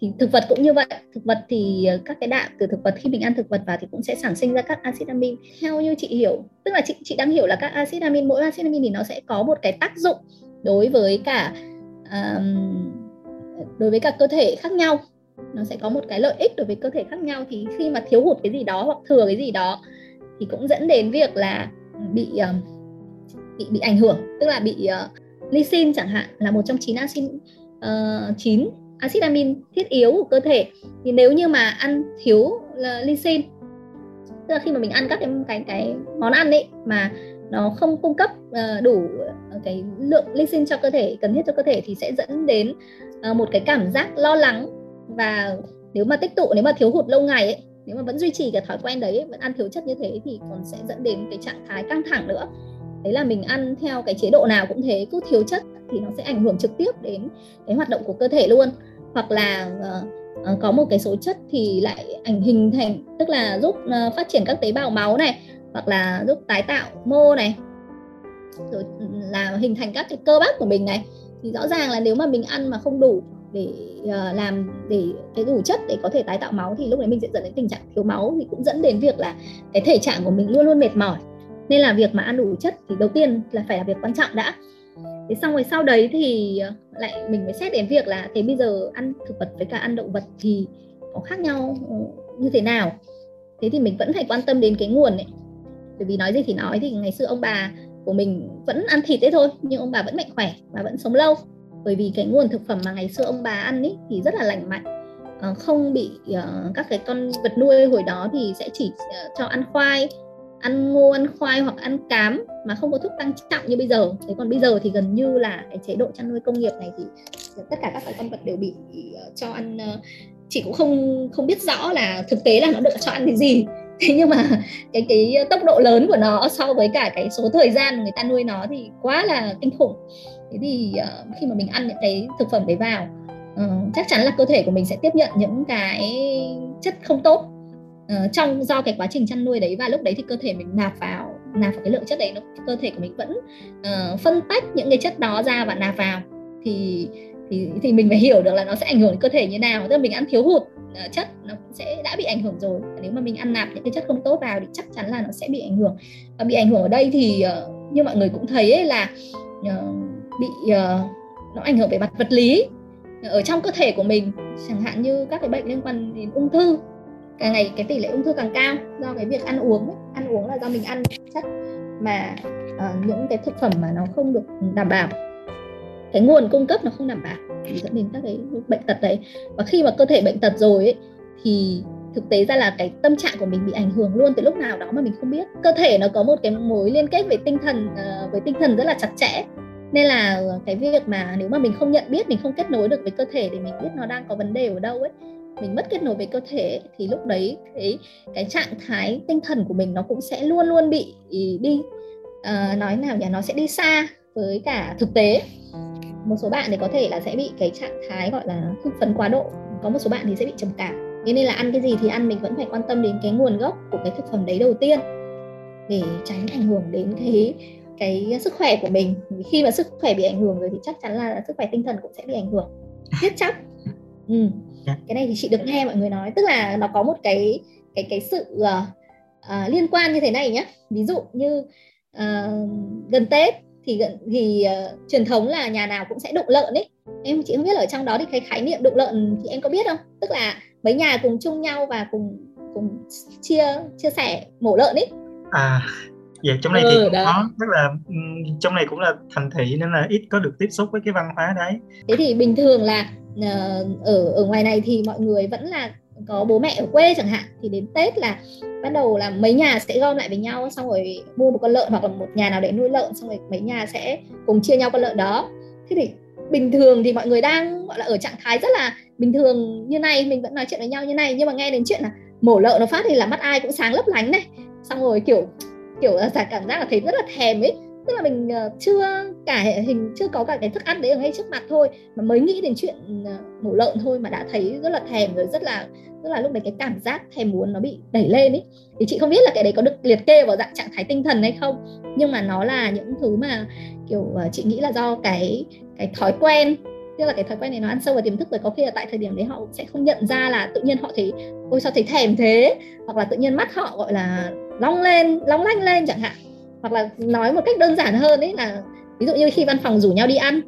Thì thực vật cũng như vậy. Thực vật thì ờ, các cái đạm từ thực vật khi mình ăn thực vật vào thì cũng sẽ sản sinh ra các axit amin. Theo như chị hiểu tức là chị chị đang hiểu là các axit amin mỗi axit amin thì nó sẽ có một cái tác dụng đối với cả um, đối với cả cơ thể khác nhau. Nó sẽ có một cái lợi ích đối với cơ thể khác nhau. Thì khi mà thiếu hụt cái gì đó hoặc thừa cái gì đó thì cũng dẫn đến việc là bị um, bị bị ảnh hưởng. Tức là bị ờ, uh, lysine chẳng hạn là một trong chín axit uh, chín axit amin thiết yếu của cơ thể. Thì nếu như mà ăn thiếu là lysine tức là khi mà mình ăn các cái cái cái món ăn ấy mà nó không cung cấp uh, đủ ờ, cái lượng lysine cho cơ thể cần thiết cho cơ thể thì sẽ dẫn đến uh, một cái cảm giác lo lắng. Và nếu mà tích tụ nếu mà thiếu hụt lâu ngày ấy nếu mà vẫn duy trì cái thói quen đấy vẫn ăn thiếu chất như thế thì còn sẽ dẫn đến cái trạng thái căng thẳng nữa. Đấy là mình ăn theo cái chế độ nào cũng thế cứ thiếu chất thì nó sẽ ảnh hưởng trực tiếp đến cái hoạt động của cơ thể luôn. Hoặc là uh, có một cái số chất thì lại ảnh hình thành tức là giúp uh, phát triển các tế bào máu này hoặc là giúp tái tạo mô này rồi ừ, là hình thành các cái cơ bắp của mình này. Thì rõ ràng là nếu mà mình ăn mà không đủ để uh, làm để cái đủ chất để có thể tái tạo máu thì lúc đấy mình sẽ dẫn đến tình trạng thiếu máu thì cũng dẫn đến việc là cái thể trạng của mình luôn luôn mệt mỏi. Nên là việc mà ăn đủ chất thì đầu tiên là phải là việc quan trọng đã thế xong rồi sau đấy thì ờ, lại mình mới xét đến việc là, thế bây giờ ăn thực vật với cả ăn động vật thì có khác nhau ừ, như thế nào? Thế thì mình vẫn phải quan tâm đến cái nguồn ấy. Bởi vì nói gì thì nói, thì ngày xưa ông bà của mình vẫn ăn thịt đấy thôi, nhưng ông bà vẫn mạnh khỏe và vẫn sống lâu. Bởi vì cái nguồn thực phẩm mà ngày xưa ông bà ăn ấy thì rất là lành mạnh. Ờ, không bị ờ, các cái con vật nuôi hồi đó thì sẽ chỉ cho ăn khoai ăn ngô ăn khoai hoặc ăn cám mà không có thuốc tăng trọng như bây giờ. Thế còn bây giờ thì gần như là cái chế độ chăn nuôi công nghiệp này thì tất cả các con vật đều bị ờ, cho ăn ờ, chị cũng không không biết rõ là thực tế là nó được cho ăn cái gì. Thế nhưng mà cái cái tốc độ lớn của nó so với cả cái số thời gian người ta nuôi nó thì quá là kinh khủng. Thế thì uh, khi mà mình ăn những cái thực phẩm đấy vào uh, chắc chắn là cơ thể của mình sẽ tiếp nhận những cái chất không tốt uh, trong do cái quá trình chăn nuôi đấy và lúc đấy thì cơ thể mình nạp vào nạp vào cái lượng chất đấy nó cơ thể của mình vẫn uh, phân tách những cái chất đó ra và nạp vào. Thì thì thì mình phải hiểu được là nó sẽ ảnh hưởng đến cơ thể như nào. Tức là mình ăn thiếu hụt uh, chất nó cũng sẽ đã bị ảnh hưởng rồi. Nếu mà mình ăn nạp những cái chất không tốt vào thì chắc chắn là nó sẽ bị ảnh hưởng. Và bị ảnh hưởng ở đây thì uh, như mọi người cũng thấy ấy là uh, bị uh, nó ảnh hưởng về mặt vật lý. Ở trong cơ thể của mình chẳng hạn như các cái bệnh liên quan đến ung thư càng ngày cái tỷ lệ ung thư càng cao do cái việc ăn uống ăn uống là do mình ăn chất mà uh, những cái thực phẩm mà nó không được đảm bảo. Cái nguồn cung cấp nó không đảm bảo thì dẫn đến các cái bệnh tật đấy. Và khi mà cơ thể bệnh tật rồi ấy, thì thực tế ra là cái tâm trạng của mình bị ảnh hưởng luôn từ lúc nào đó mà mình không biết. Cơ thể nó có một cái mối liên kết về tinh thần uh, với tinh thần rất là chặt chẽ. Nên là cái việc mà nếu mà mình không nhận biết mình không kết nối được với cơ thể thì mình biết nó đang có vấn đề ở đâu ấy mình mất kết nối với cơ thể thì lúc đấy cái cái trạng thái tinh thần của mình nó cũng sẽ luôn luôn bị đi. Uh, nói nào nhỉ? Nó sẽ đi xa với cả thực tế. Một số bạn thì có thể là sẽ bị cái trạng thái gọi là hưng phấn quá độ. Có một số bạn thì sẽ bị trầm cảm. Thế nên là ăn cái gì thì ăn mình vẫn phải quan tâm đến cái nguồn gốc của cái thực phẩm đấy đầu tiên để tránh ảnh hưởng đến cái cái sức khỏe của mình. Khi mà sức khỏe bị ảnh hưởng rồi thì chắc chắn là sức khỏe tinh thần cũng sẽ bị ảnh hưởng. Thiết chắc ừ. Dạ. cái này thì chị được nghe mọi người nói. Tức là nó có một cái cái cái sự uh, uh, liên quan như thế này nhé ví dụ như uh, gần tết thì gần thì uh, truyền thống là nhà nào cũng sẽ đụng lợn ấy. Em chị không biết ở trong đó thì cái khái niệm đụng lợn thì em có biết không? Tức là mấy nhà cùng chung nhau và cùng cùng chia chia sẻ mổ lợn ấy. À dạ trong này ừ, thì đó. có. Tức là trong này cũng là thành thị nên là ít có được tiếp xúc với cái văn hóa đấy. Thế thì bình thường là Ờ, ở ở ngoài này thì mọi người vẫn là có bố mẹ ở quê chẳng hạn. Thì đến tết là bắt đầu là mấy nhà sẽ gom lại với nhau, xong rồi mua một con lợn hoặc là một nhà nào để nuôi lợn, xong rồi mấy nhà sẽ cùng chia nhau con lợn đó. Thế thì bình thường thì mọi người đang, gọi là, ở trạng thái rất là bình thường như này, mình vẫn nói chuyện với nhau như này, nhưng mà nghe đến chuyện là mổ lợn nó phát thì là mắt ai cũng sáng lấp lánh này. Xong rồi, kiểu kiểu là cảm giác là thấy rất là thèm ấy tức là mình ờ, chưa cả hình, chưa có cả cái thức ăn đấy ở ngay trước mặt thôi, mà mới nghĩ đến chuyện ờ, mổ lợn thôi mà đã thấy rất là thèm rồi, rất là tức là lúc đấy cái cảm giác thèm muốn nó bị đẩy lên ấy thì chị không biết là cái đấy có được liệt kê vào dạng trạng thái tinh thần hay không, nhưng mà nó là những thứ mà, kiểu ờ, chị nghĩ là do cái cái thói quen, tức là cái thói quen này nó ăn sâu vào tiềm thức rồi, có khi là tại thời điểm đấy họ cũng sẽ không nhận ra là tự nhiên họ thấy, ôi, sao thấy thèm thế? Hoặc là tự nhiên mắt họ, gọi là, long lên, long lanh lên chẳng hạn hoặc là nói một cách đơn giản hơn đấy là ví dụ như khi văn phòng rủ nhau đi ăn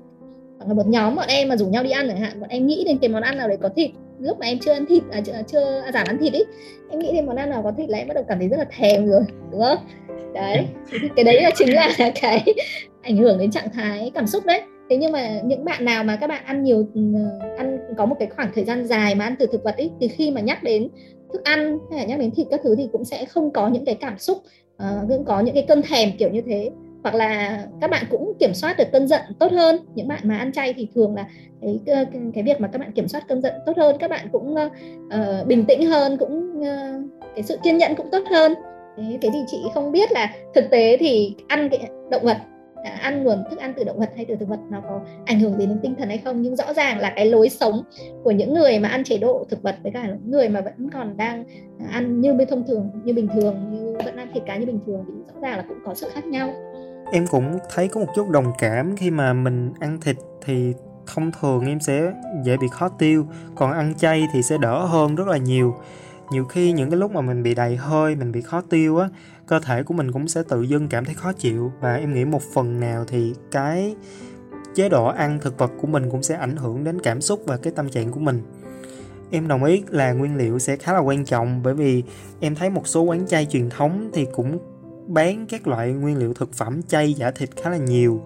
hoặc là một nhóm bọn em mà rủ nhau đi ăn chẳng hạn bọn em nghĩ đến cái món ăn nào đấy có thịt. Lúc mà em chưa ăn thịt à, chưa, chưa giảm ăn thịt ý em nghĩ đến món ăn nào có thịt là em bắt đầu cảm thấy rất là thèm rồi đúng không? Đấy cái đấy là chính là cái ảnh hưởng đến trạng thái cảm xúc đấy. Thế nhưng mà những bạn nào mà các bạn ăn nhiều ừ, ăn có một cái khoảng thời gian dài mà ăn từ thực vật ấy thì khi mà nhắc đến thức ăn hay là nhắc đến thịt các thứ thì cũng sẽ không có những cái cảm xúc uh, cũng có những cái cơn thèm kiểu như thế. Hoặc là các bạn cũng kiểm soát được cơn giận tốt hơn. Những bạn mà ăn chay thì thường là cái cái việc mà các bạn kiểm soát cơn giận tốt hơn. Các bạn cũng uh, bình tĩnh hơn cũng uh, cái sự kiên nhẫn cũng tốt hơn. Thế, thế thì chị không biết là thực tế thì ăn cái động vật À, ăn nguồn thức ăn từ động vật hay từ thực vật nó có ảnh hưởng gì đến tinh thần hay không? Nhưng rõ ràng là cái lối sống của những người mà ăn chế độ thực vật với cả những người mà vẫn còn đang à, ăn như bên thông thường như bình thường như vẫn ăn thịt cá như bình thường thì rõ ràng là cũng có sự khác nhau. Em cũng thấy có một chút đồng cảm khi mà mình ăn thịt thì thông thường em sẽ dễ bị khó tiêu còn ăn chay thì sẽ đỡ hơn rất là nhiều. Nhiều khi những cái lúc mà mình bị đầy hơi mình bị khó tiêu á cơ thể của mình cũng sẽ tự dưng cảm thấy khó chịu. Và em nghĩ một phần nào thì cái chế độ ăn thực vật của mình cũng sẽ ảnh hưởng đến cảm xúc và cái tâm trạng của mình. Em đồng ý là nguyên liệu sẽ khá là quan trọng, bởi vì em thấy một số quán chay truyền thống thì cũng bán các loại nguyên liệu thực phẩm chay giả thịt khá là nhiều.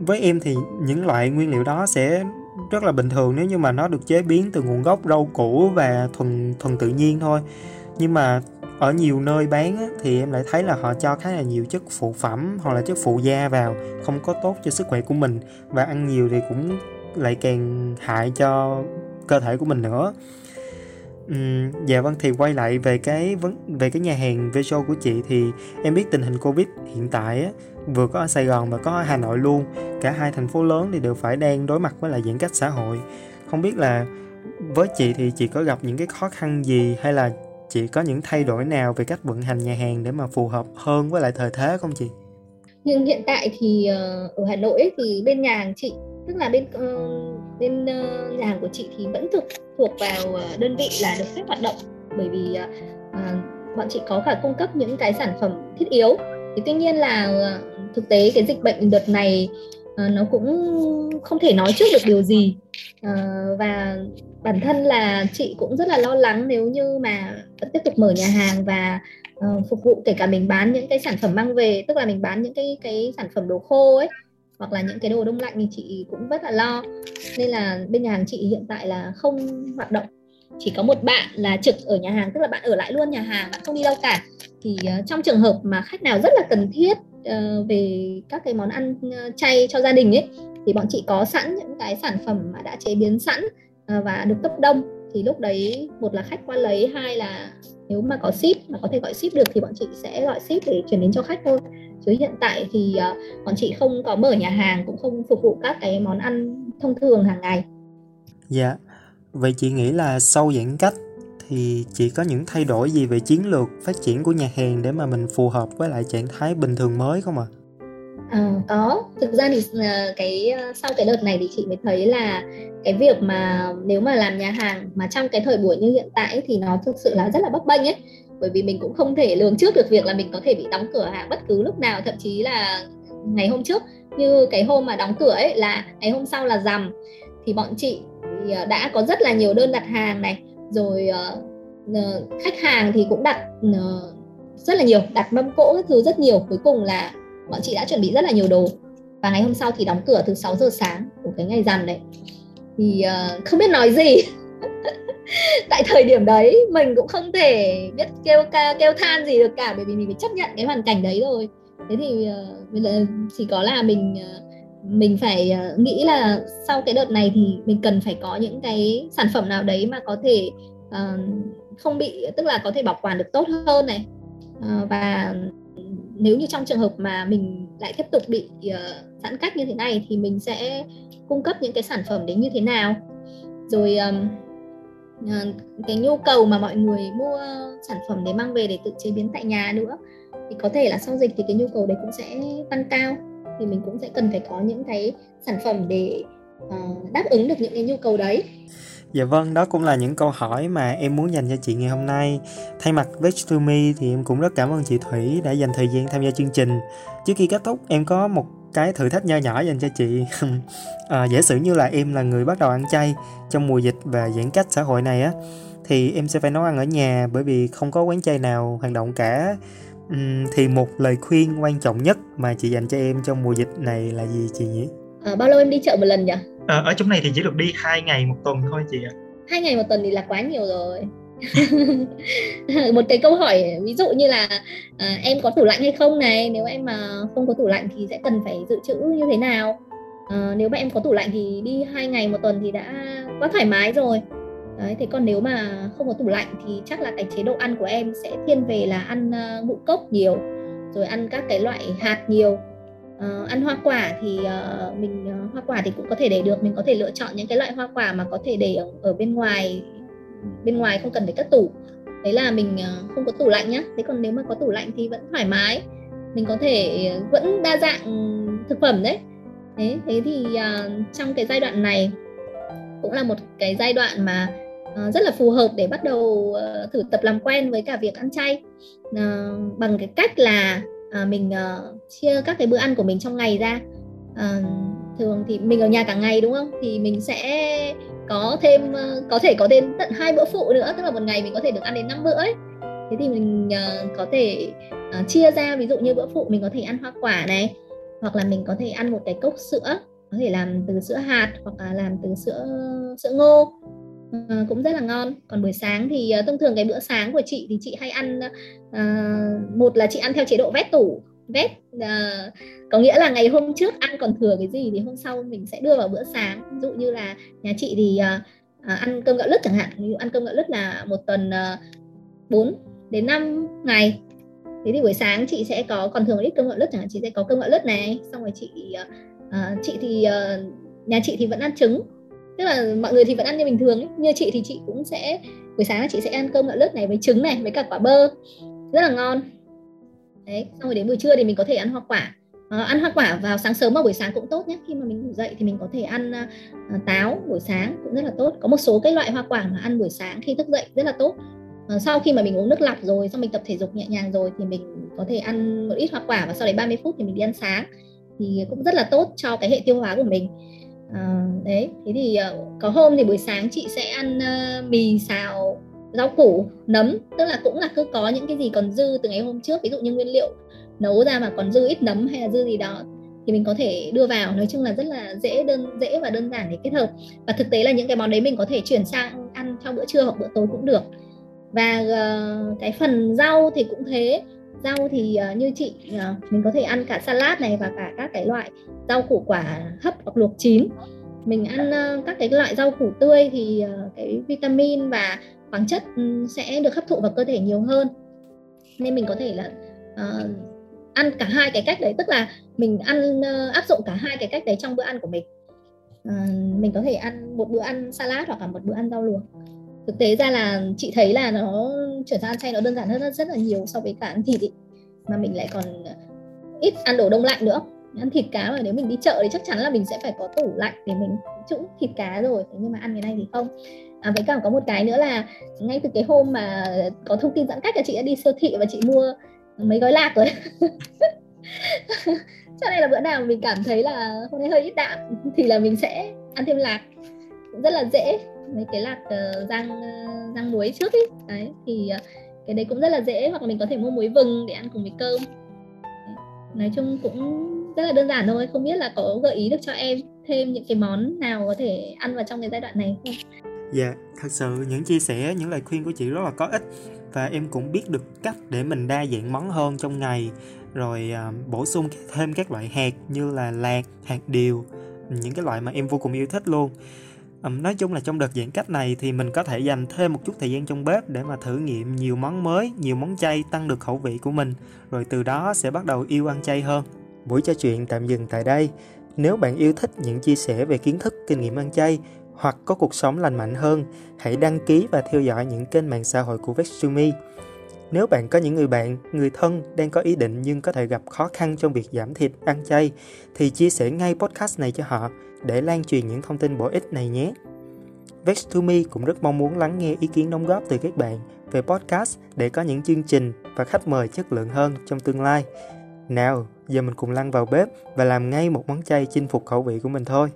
Với em thì những loại nguyên liệu đó sẽ rất là bình thường nếu như mà nó được chế biến từ nguồn gốc rau củ và thuần thuần tự nhiên thôi. Nhưng mà ở nhiều nơi bán á, thì em lại thấy là họ cho khá là nhiều chất phụ phẩm hoặc là chất phụ da vào không có tốt cho sức khỏe của mình. Và ăn nhiều thì cũng lại càng hại cho cơ thể của mình nữa. Uhm, dạ vâng thì quay lại về cái vấn về cái nhà hàng Veso của chị thì em biết tình hình Covid hiện tại á, vừa có ở Sài Gòn và có ở Hà Nội luôn. Cả hai thành phố lớn thì đều phải đang đối mặt với lại giãn cách xã hội. Không biết là với chị thì chị có gặp những cái khó khăn gì hay là chị có những thay đổi nào về cách vận hành nhà hàng để mà phù hợp hơn với lại thời thế không chị? Nhưng hiện tại thì ờ, ở Hà Nội thì bên nhà hàng chị, tức là bên ờ, bên ờ, nhà hàng của chị thì vẫn thuộc thuộc vào đơn vị là được phép hoạt động bởi vì bọn chị có cả cung cấp những cái sản phẩm thiết yếu thì tuy nhiên là thực tế cái dịch bệnh đợt này uh, nó cũng không thể nói trước được điều gì. Uh, và bản thân là chị cũng rất là lo lắng nếu như mà vẫn tiếp tục mở nhà hàng và uh, phục vụ kể cả mình bán những cái sản phẩm mang về tức là mình bán những cái cái sản phẩm đồ khô ấy hoặc là những cái đồ đông lạnh thì chị cũng rất là lo. Nên là bên nhà hàng chị hiện tại là không hoạt động. Chỉ có một bạn là trực ở nhà hàng tức là bạn ở lại luôn nhà hàng bạn không đi đâu cả. Thì uh, trong trường hợp mà khách nào rất là cần thiết uh, về các cái món ăn ờ, chay cho gia đình ấy thì bọn chị có sẵn những cái sản phẩm mà đã chế biến sẵn uh, và được cấp đông. Thì lúc đấy một là khách qua lấy hai là nếu mà có ship mà có thể gọi ship được thì bọn chị sẽ gọi ship để chuyển đến cho khách thôi. Chứ hiện tại thì uh, bọn chị không có mở nhà hàng cũng không phục vụ các cái món ăn thông thường hàng ngày. Dạ. Vậy chị nghĩ là sau giãn cách thì chị có những thay đổi gì về chiến lược phát triển của nhà hàng để mà mình phù hợp với lại trạng thái bình thường mới không ạ? À? À, có thực ra thì à, cái ờ, sau cái đợt này thì chị mới thấy là cái việc mà nếu mà làm nhà hàng mà trong cái thời buổi như hiện tại thì nó thực sự là rất là bấp bênh ấy bởi vì mình cũng không thể lường trước được việc là mình có thể bị đóng cửa hàng bất cứ lúc nào thậm chí là ngày hôm trước như cái hôm mà đóng cửa ấy là ngày hôm sau là rằm thì bọn chị à, đã có rất là nhiều đơn đặt hàng này rồi uh, khách hàng thì cũng đặt uh, rất là nhiều đặt mâm cỗ các thứ rất nhiều. Cuối cùng là bọn chị đã chuẩn bị rất là nhiều đồ. Và ngày hôm sau thì đóng cửa từ 6 giờ sáng của cái ngày rằm đấy. Thì uh, không biết nói gì. Tại thời điểm đấy mình cũng không thể biết kêu ca kêu than gì được cả bởi vì mình phải chấp nhận cái hoàn cảnh đấy rồi. Thế thì uh, chỉ có là mình uh, mình phải ờ, nghĩ là sau cái đợt này thì mình cần phải có những cái sản phẩm nào đấy mà có thể uh, không bị tức là có thể bảo quản được tốt hơn này. Uh, và nếu như trong trường hợp mà mình lại tiếp tục bị uh, giãn cách như thế này thì mình sẽ cung cấp những cái sản phẩm đấy như thế nào. Rồi um, uh, cái nhu cầu mà mọi người mua sản phẩm để mang về để tự chế biến tại nhà nữa thì có thể là sau dịch thì cái nhu cầu đấy cũng sẽ tăng cao thì mình cũng sẽ cần phải có những cái sản phẩm để uh, đáp ứng được những cái nhu cầu đấy Dạ vâng, đó cũng là những câu hỏi mà em muốn dành cho chị ngày hôm nay. Thay mặt Veg to Me thì em cũng rất cảm ơn chị Thủy đã dành thời gian tham gia chương trình. Trước khi kết thúc, em có một cái thử thách nho nhỏ dành cho chị. à, giả sử như là em là người bắt đầu ăn chay trong mùa dịch và giãn cách xã hội này á, thì em sẽ phải nấu ăn ở nhà bởi vì không có quán chay nào hoạt động cả. Uhm, thì một lời khuyên quan trọng nhất mà chị dành cho em trong mùa dịch này là gì chị nhỉ? À, bao lâu em đi chợ một lần nhỉ? À, ở trong này thì chỉ được đi hai ngày một tuần thôi chị ạ. Hai ngày một tuần thì là quá nhiều rồi. một cái câu hỏi ví dụ như là à, em có tủ lạnh hay không này nếu em mà không có tủ lạnh thì sẽ cần phải dự trữ như thế nào à, nếu mà em có tủ lạnh thì đi hai ngày một tuần thì đã quá thoải mái rồi đấy thế còn nếu mà không có tủ lạnh thì chắc là cái chế độ ăn của em sẽ thiên về là ăn uh, ngũ cốc nhiều rồi ăn các cái loại hạt nhiều. Uh, ăn hoa quả thì uh, mình uh, hoa quả thì cũng có thể để được mình có thể lựa chọn những cái loại hoa quả mà có thể để ở, ở bên ngoài bên ngoài không cần phải cất tủ. Đấy là mình uh, không có tủ lạnh nhá. Thế còn nếu mà có tủ lạnh thì vẫn thoải mái. Mình có thể vẫn đa dạng thực phẩm đấy. Thế thế thì uh, trong cái giai đoạn này cũng là một cái giai đoạn mà Ờ, rất là phù hợp để bắt đầu ờ, thử tập làm quen với cả việc ăn chay. Ờ, bằng cái cách là à, mình chia các cái bữa ăn của mình trong ngày ra. Thường thì mình ở nhà cả ngày, đúng không? Thì mình sẽ có thêm có thể có thêm tận hai bữa phụ nữa, tức là một ngày mình có thể được ăn đến 5 bữa ấy. Thế thì mình có thể chia ra, ví dụ như bữa phụ mình có thể ăn hoa quả này, hoặc là mình có thể ăn một cái cốc sữa, có thể làm từ sữa hạt, hoặc là làm từ sữa sữa ngô uh, cũng rất là ngon. Còn buổi sáng thì uh, thông thường cái bữa sáng của chị thì chị hay ăn uh, một là chị ăn theo chế độ vét tủ. Vét uh, có nghĩa là ngày hôm trước ăn còn thừa cái gì thì hôm sau mình sẽ đưa vào bữa sáng. Ví dụ như là nhà chị thì uh, uh, ăn cơm gạo lứt chẳng hạn. Ví dụ ăn cơm gạo lứt là một tuần uh, 4 đến 5 ngày. Thế thì buổi sáng chị sẽ có còn thường ít cơm gạo lứt chẳng hạn. Chị sẽ có cơm gạo lứt này xong rồi chị uh, chị thì uh, nhà chị thì vẫn ăn trứng tức là mọi người thì vẫn ăn như bình thường ấy. như chị thì chị cũng sẽ buổi sáng chị sẽ ăn cơm gạo lứt này với trứng này với cả quả bơ. Rất là ngon. Đấy xong rồi đến buổi trưa thì mình có thể ăn hoa quả. À, ăn hoa quả vào sáng sớm vào buổi sáng cũng tốt nhé. Khi mà mình ngủ dậy thì mình có thể ăn à, táo buổi sáng cũng rất là tốt. Có một số cái loại hoa quả mà ăn buổi sáng khi thức dậy rất là tốt. À, sau khi mà mình uống nước lọc rồi xong mình tập thể dục nhẹ nhàng rồi thì mình có thể ăn một ít hoa quả và sau đấy 30 phút thì mình đi ăn sáng. Thì cũng rất là tốt cho cái hệ tiêu hóa của mình à, đấy thế thì uh, có hôm thì buổi sáng chị sẽ ăn uh, mì xào rau củ nấm tức là cũng là cứ có những cái gì còn dư từ ngày hôm trước ví dụ như nguyên liệu nấu ra mà còn dư ít nấm hay là dư gì đó thì mình có thể đưa vào. Nói chung là rất là dễ đơn dễ và đơn giản để kết hợp. Và thực tế là những cái món đấy mình có thể chuyển sang ăn trong bữa trưa hoặc bữa tối cũng được. Và uh, cái phần rau thì cũng thế rau thì uh, như chị uh, mình có thể ăn cả salad này và cả các cái loại rau củ quả hấp hoặc luộc chín. Mình ăn uh, các cái loại rau củ tươi thì uh, cái vitamin và khoáng chất um, sẽ được hấp thụ vào cơ thể nhiều hơn. Nên mình có thể là uh, ăn cả hai cái cách đấy tức là mình ăn uh, áp dụng cả hai cái cách đấy trong bữa ăn của mình. Uh, mình có thể ăn một bữa ăn salad hoặc là một bữa ăn rau luộc thực tế ra là chị thấy là nó chuyển sang ăn chay nó đơn giản hơn rất, rất là nhiều so với cả ăn thịt ý. mà mình lại còn ờ, ít ăn đồ đông lạnh nữa. Ăn thịt cá mà nếu mình đi chợ thì chắc chắn là mình sẽ phải có tủ lạnh để mình trữ thịt cá rồi. Nhưng mà ăn cái này thì không. À, với cả có một cái nữa là ngay từ cái hôm mà có thông tin giãn cách là chị đã đi siêu thị và chị mua mấy gói lạc rồi. Cho nên là bữa nào mình cảm thấy là hôm nay hơi ít đạm thì là mình sẽ ăn thêm lạc. Rất là dễ mấy cái lạc uh, ờ, rang uh, rang muối trước ý. Đấy thì uh, cái đấy cũng rất là dễ hoặc là mình có thể mua muối vừng để ăn cùng với cơm. Nói chung cũng rất là đơn giản thôi không biết là có gợi ý được cho em thêm những cái món nào có thể ăn vào trong cái giai đoạn này không? Dạ, thật sự những chia sẻ, những lời khuyên của chị rất là có ích và em cũng biết được cách để mình đa dạng món hơn trong ngày. Rồi uh, bổ sung thêm các loại hạt như là lạc, hạt điều, những cái loại mà em vô cùng yêu thích luôn. Um, nói chung là trong đợt giãn cách này thì mình có thể dành thêm một chút thời gian trong bếp để mà thử nghiệm nhiều món mới, nhiều món chay tăng được khẩu vị của mình, rồi từ đó sẽ bắt đầu yêu ăn chay hơn. Buổi trò chuyện tạm dừng tại đây. Nếu bạn yêu thích những chia sẻ về kiến thức, kinh nghiệm ăn chay hoặc có cuộc sống lành mạnh hơn, hãy đăng ký và theo dõi những kênh mạng xã hội của Vexumi. Nếu bạn có những người bạn, người thân đang có ý định nhưng có thể gặp khó khăn trong việc giảm thịt, ăn chay, thì chia sẻ ngay podcast này cho họ để lan truyền những thông tin bổ ích này nhé. Vex2Me cũng rất mong muốn lắng nghe ý kiến đóng góp từ các bạn về podcast để có những chương trình và khách mời chất lượng hơn trong tương lai. Nào, giờ mình cùng lăn vào bếp và làm ngay một món chay chinh phục khẩu vị của mình thôi.